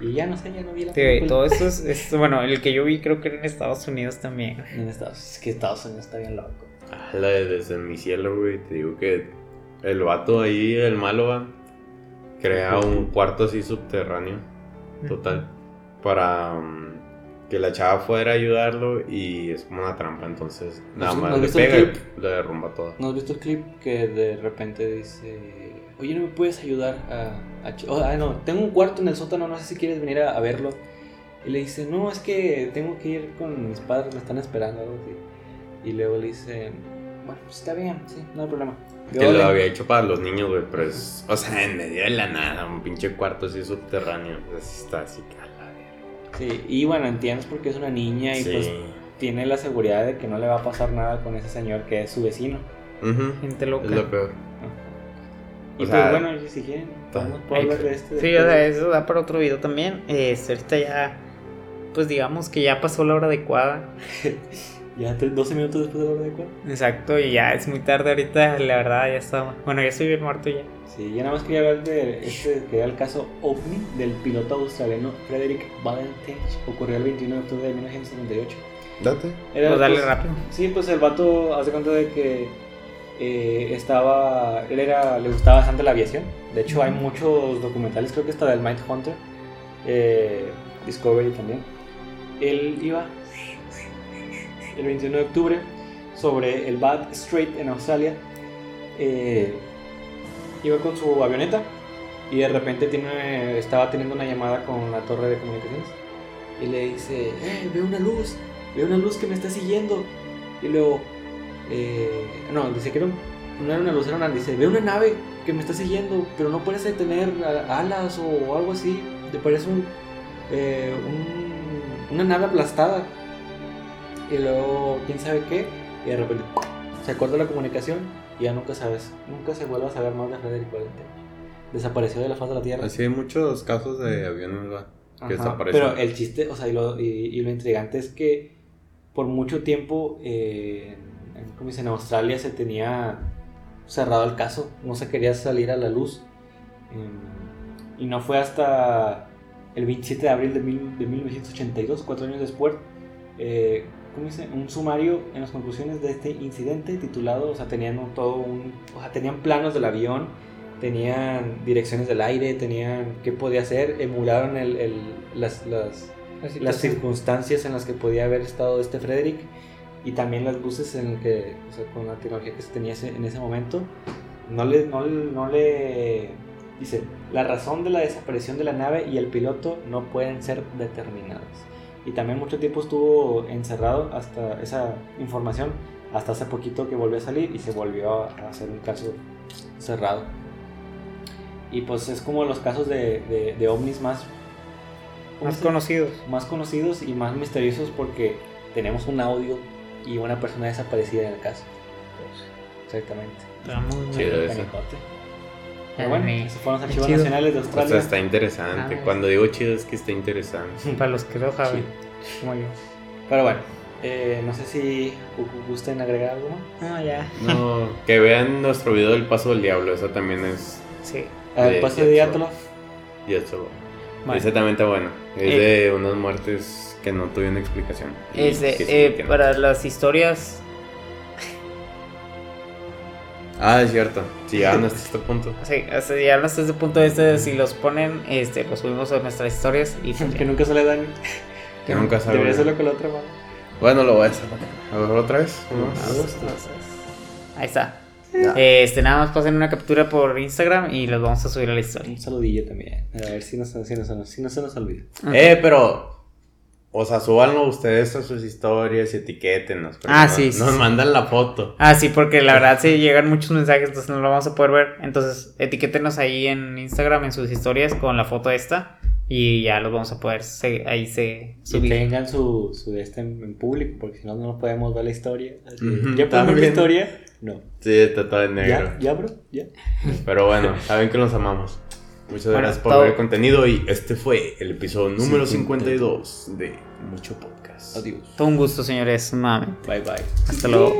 Y ya no sé, ya no vi la Sí, película. todo esto es, *laughs* es- bueno, el que yo vi creo que era en Estados Unidos también. En Estados es que Estados Unidos está bien loco. Ah, la de Desde mi cielo, güey. Te digo que el vato ahí, el malo, va, crea un cuarto así subterráneo, total, para mm, que la chava fuera a ayudarlo y es como una trampa, entonces nada ¿No más has le pega y le derrumba todo. ¿No has visto el clip que de repente dice, oye, ¿no me puedes ayudar a... oh, ah, no, tengo un cuarto en el sótano, no sé si quieres venir a, a verlo. Y le dice, no, es que tengo que ir con mis padres, me están esperando. algo así. Y luego le dice, bueno, pues está bien, sí, no hay problema. Que Yo lo había hecho para los niños, güey, pero es, o sea, en medio de la nada, un pinche cuarto así subterráneo, así está así que a la verga. Sí, y bueno, entiendes porque es una niña y Sí. pues tiene la seguridad de que no le va a pasar nada con ese señor que es su vecino. Ujú, Gente loca. Es lo peor. Y O pues sea, bueno, si quieren, podemos hablar de este. Sí, o sea, eso da para otro video también. Este, ahorita ya, pues digamos que ya pasó la hora adecuada. *laughs* Ya tre- 12 minutos después de la hora de cuál. Exacto, y ya es muy tarde ahorita, la verdad, ya está. Bueno, ya estoy bien muerto ya. Sí, ya nada más quería hablar de este, que era el caso OVNI del piloto australiano Frederick Valentine. Ocurrió el 21 de octubre de 1978. Date. Era, Pues dale pues, rápido. Sí, pues el vato hace cuenta de que eh, estaba, él era, le gustaba bastante la aviación. De hecho, hay muchos documentales, creo que está del Mind Hunter, eh, Discovery también. Él iba el 21 de octubre sobre el Bath Strait en Australia. eh, iba con su avioneta y de repente tiene, estaba teniendo una llamada con la torre de comunicaciones y le dice, eh, veo una luz, veo una luz que me está siguiendo. Y luego, eh, no, dice que un- no era una luz, era una, dice, veo una nave que me está siguiendo, pero no parece tener alas o algo así, te parece un, eh, un- una nave aplastada. Y luego, quién sabe qué, y de repente se corta la comunicación y ya nunca sabes, nunca se vuelve a saber más de Frederick Valentine. Desapareció de la faz de la Tierra. Así hay muchos casos de aviones, ¿verdad? que Ajá, desaparecen. Pero el chiste, o sea, y lo, y, y lo intrigante es que por mucho tiempo, eh, en, como dicen, en Australia se tenía cerrado el caso, no se quería salir a la luz. eh, y no fue hasta el 27 de abril de, mil- de 1982, cuatro años después, eh, ¿cómo dice? Un sumario en las conclusiones de este incidente titulado, o sea, tenían todo un, o sea, tenían planos del avión, tenían direcciones del aire, tenían qué podía hacer, emularon el, el- las, las, las circunstancias en las que podía haber estado este Frederick y también las luces en el que, o sea, con la tecnología que se tenía en ese momento, no le, no, no le... Dice, la razón de la desaparición de la nave y el piloto no pueden ser determinadas. Y también mucho tiempo estuvo encerrado hasta esa información, hasta hace poquito que volvió a salir y se volvió a hacer un caso cerrado. Y pues es como los casos de, de, de ovnis más, ¿cómo Más conocidos. más conocidos y más misteriosos porque tenemos un audio y una persona desaparecida en el caso. Exactamente. Está muy, muy Chido. Pero bueno, sí. esos fueron los archivos chido. nacionales de O Australia. sea, está interesante. Ah, Cuando digo chido es que está interesante. Para los que no saben, como yo. Pero bueno, eh, no sé si gu- gusten agregar algo más. No, ya. No, *laughs* que vean nuestro video del paso del diablo. Eso también es. Sí. El De paso de. Ya solo. Vale. Ese también está bueno. Es Eh. de unas muertes que no tuvieron explicación. Y sí, eh, para las historias, Ah, es cierto. Si llegaron hasta este punto. sí, hasta llegar hasta este punto este, si los ponen, este, los subimos a nuestras historias y *laughs* pues, Que nunca sale daño. Que nunca sabe. Debería hacerlo con la otra mano. Bueno, lo voy a hacer. A ver, otra vez. Ah, Ahí está. Este, nada más pasen una captura por Instagram y los vamos a subir a la historia. Un saludillo también. A ver si no, se- si no, se nos- si no se nos olvida. Eh, pero. O sea, súbanlo ustedes a sus historias y etiquétenos. Ah, nos- sí, Nos sí. mandan la foto. Ah, sí, porque la verdad sí llegan muchos mensajes, entonces no lo vamos a poder ver. Entonces, etiquétenos ahí en Instagram, en sus historias, con la foto esta. Y ya los vamos a poder se- ahí se Y subir. tengan su, su de este en, público, porque si no, no podemos ver la historia. Así, ¿Ya podemos ver la historia? No. Sí, está todo en negro. ¿Ya? ¿Ya, bro? ¿Ya? Pero bueno, saben que los amamos. Muchas gracias por ver el contenido y este fue el episodio número 52 de Mucho Podcast. Adiós. Todo un gusto, señores. Mame. Bye bye. Hasta luego.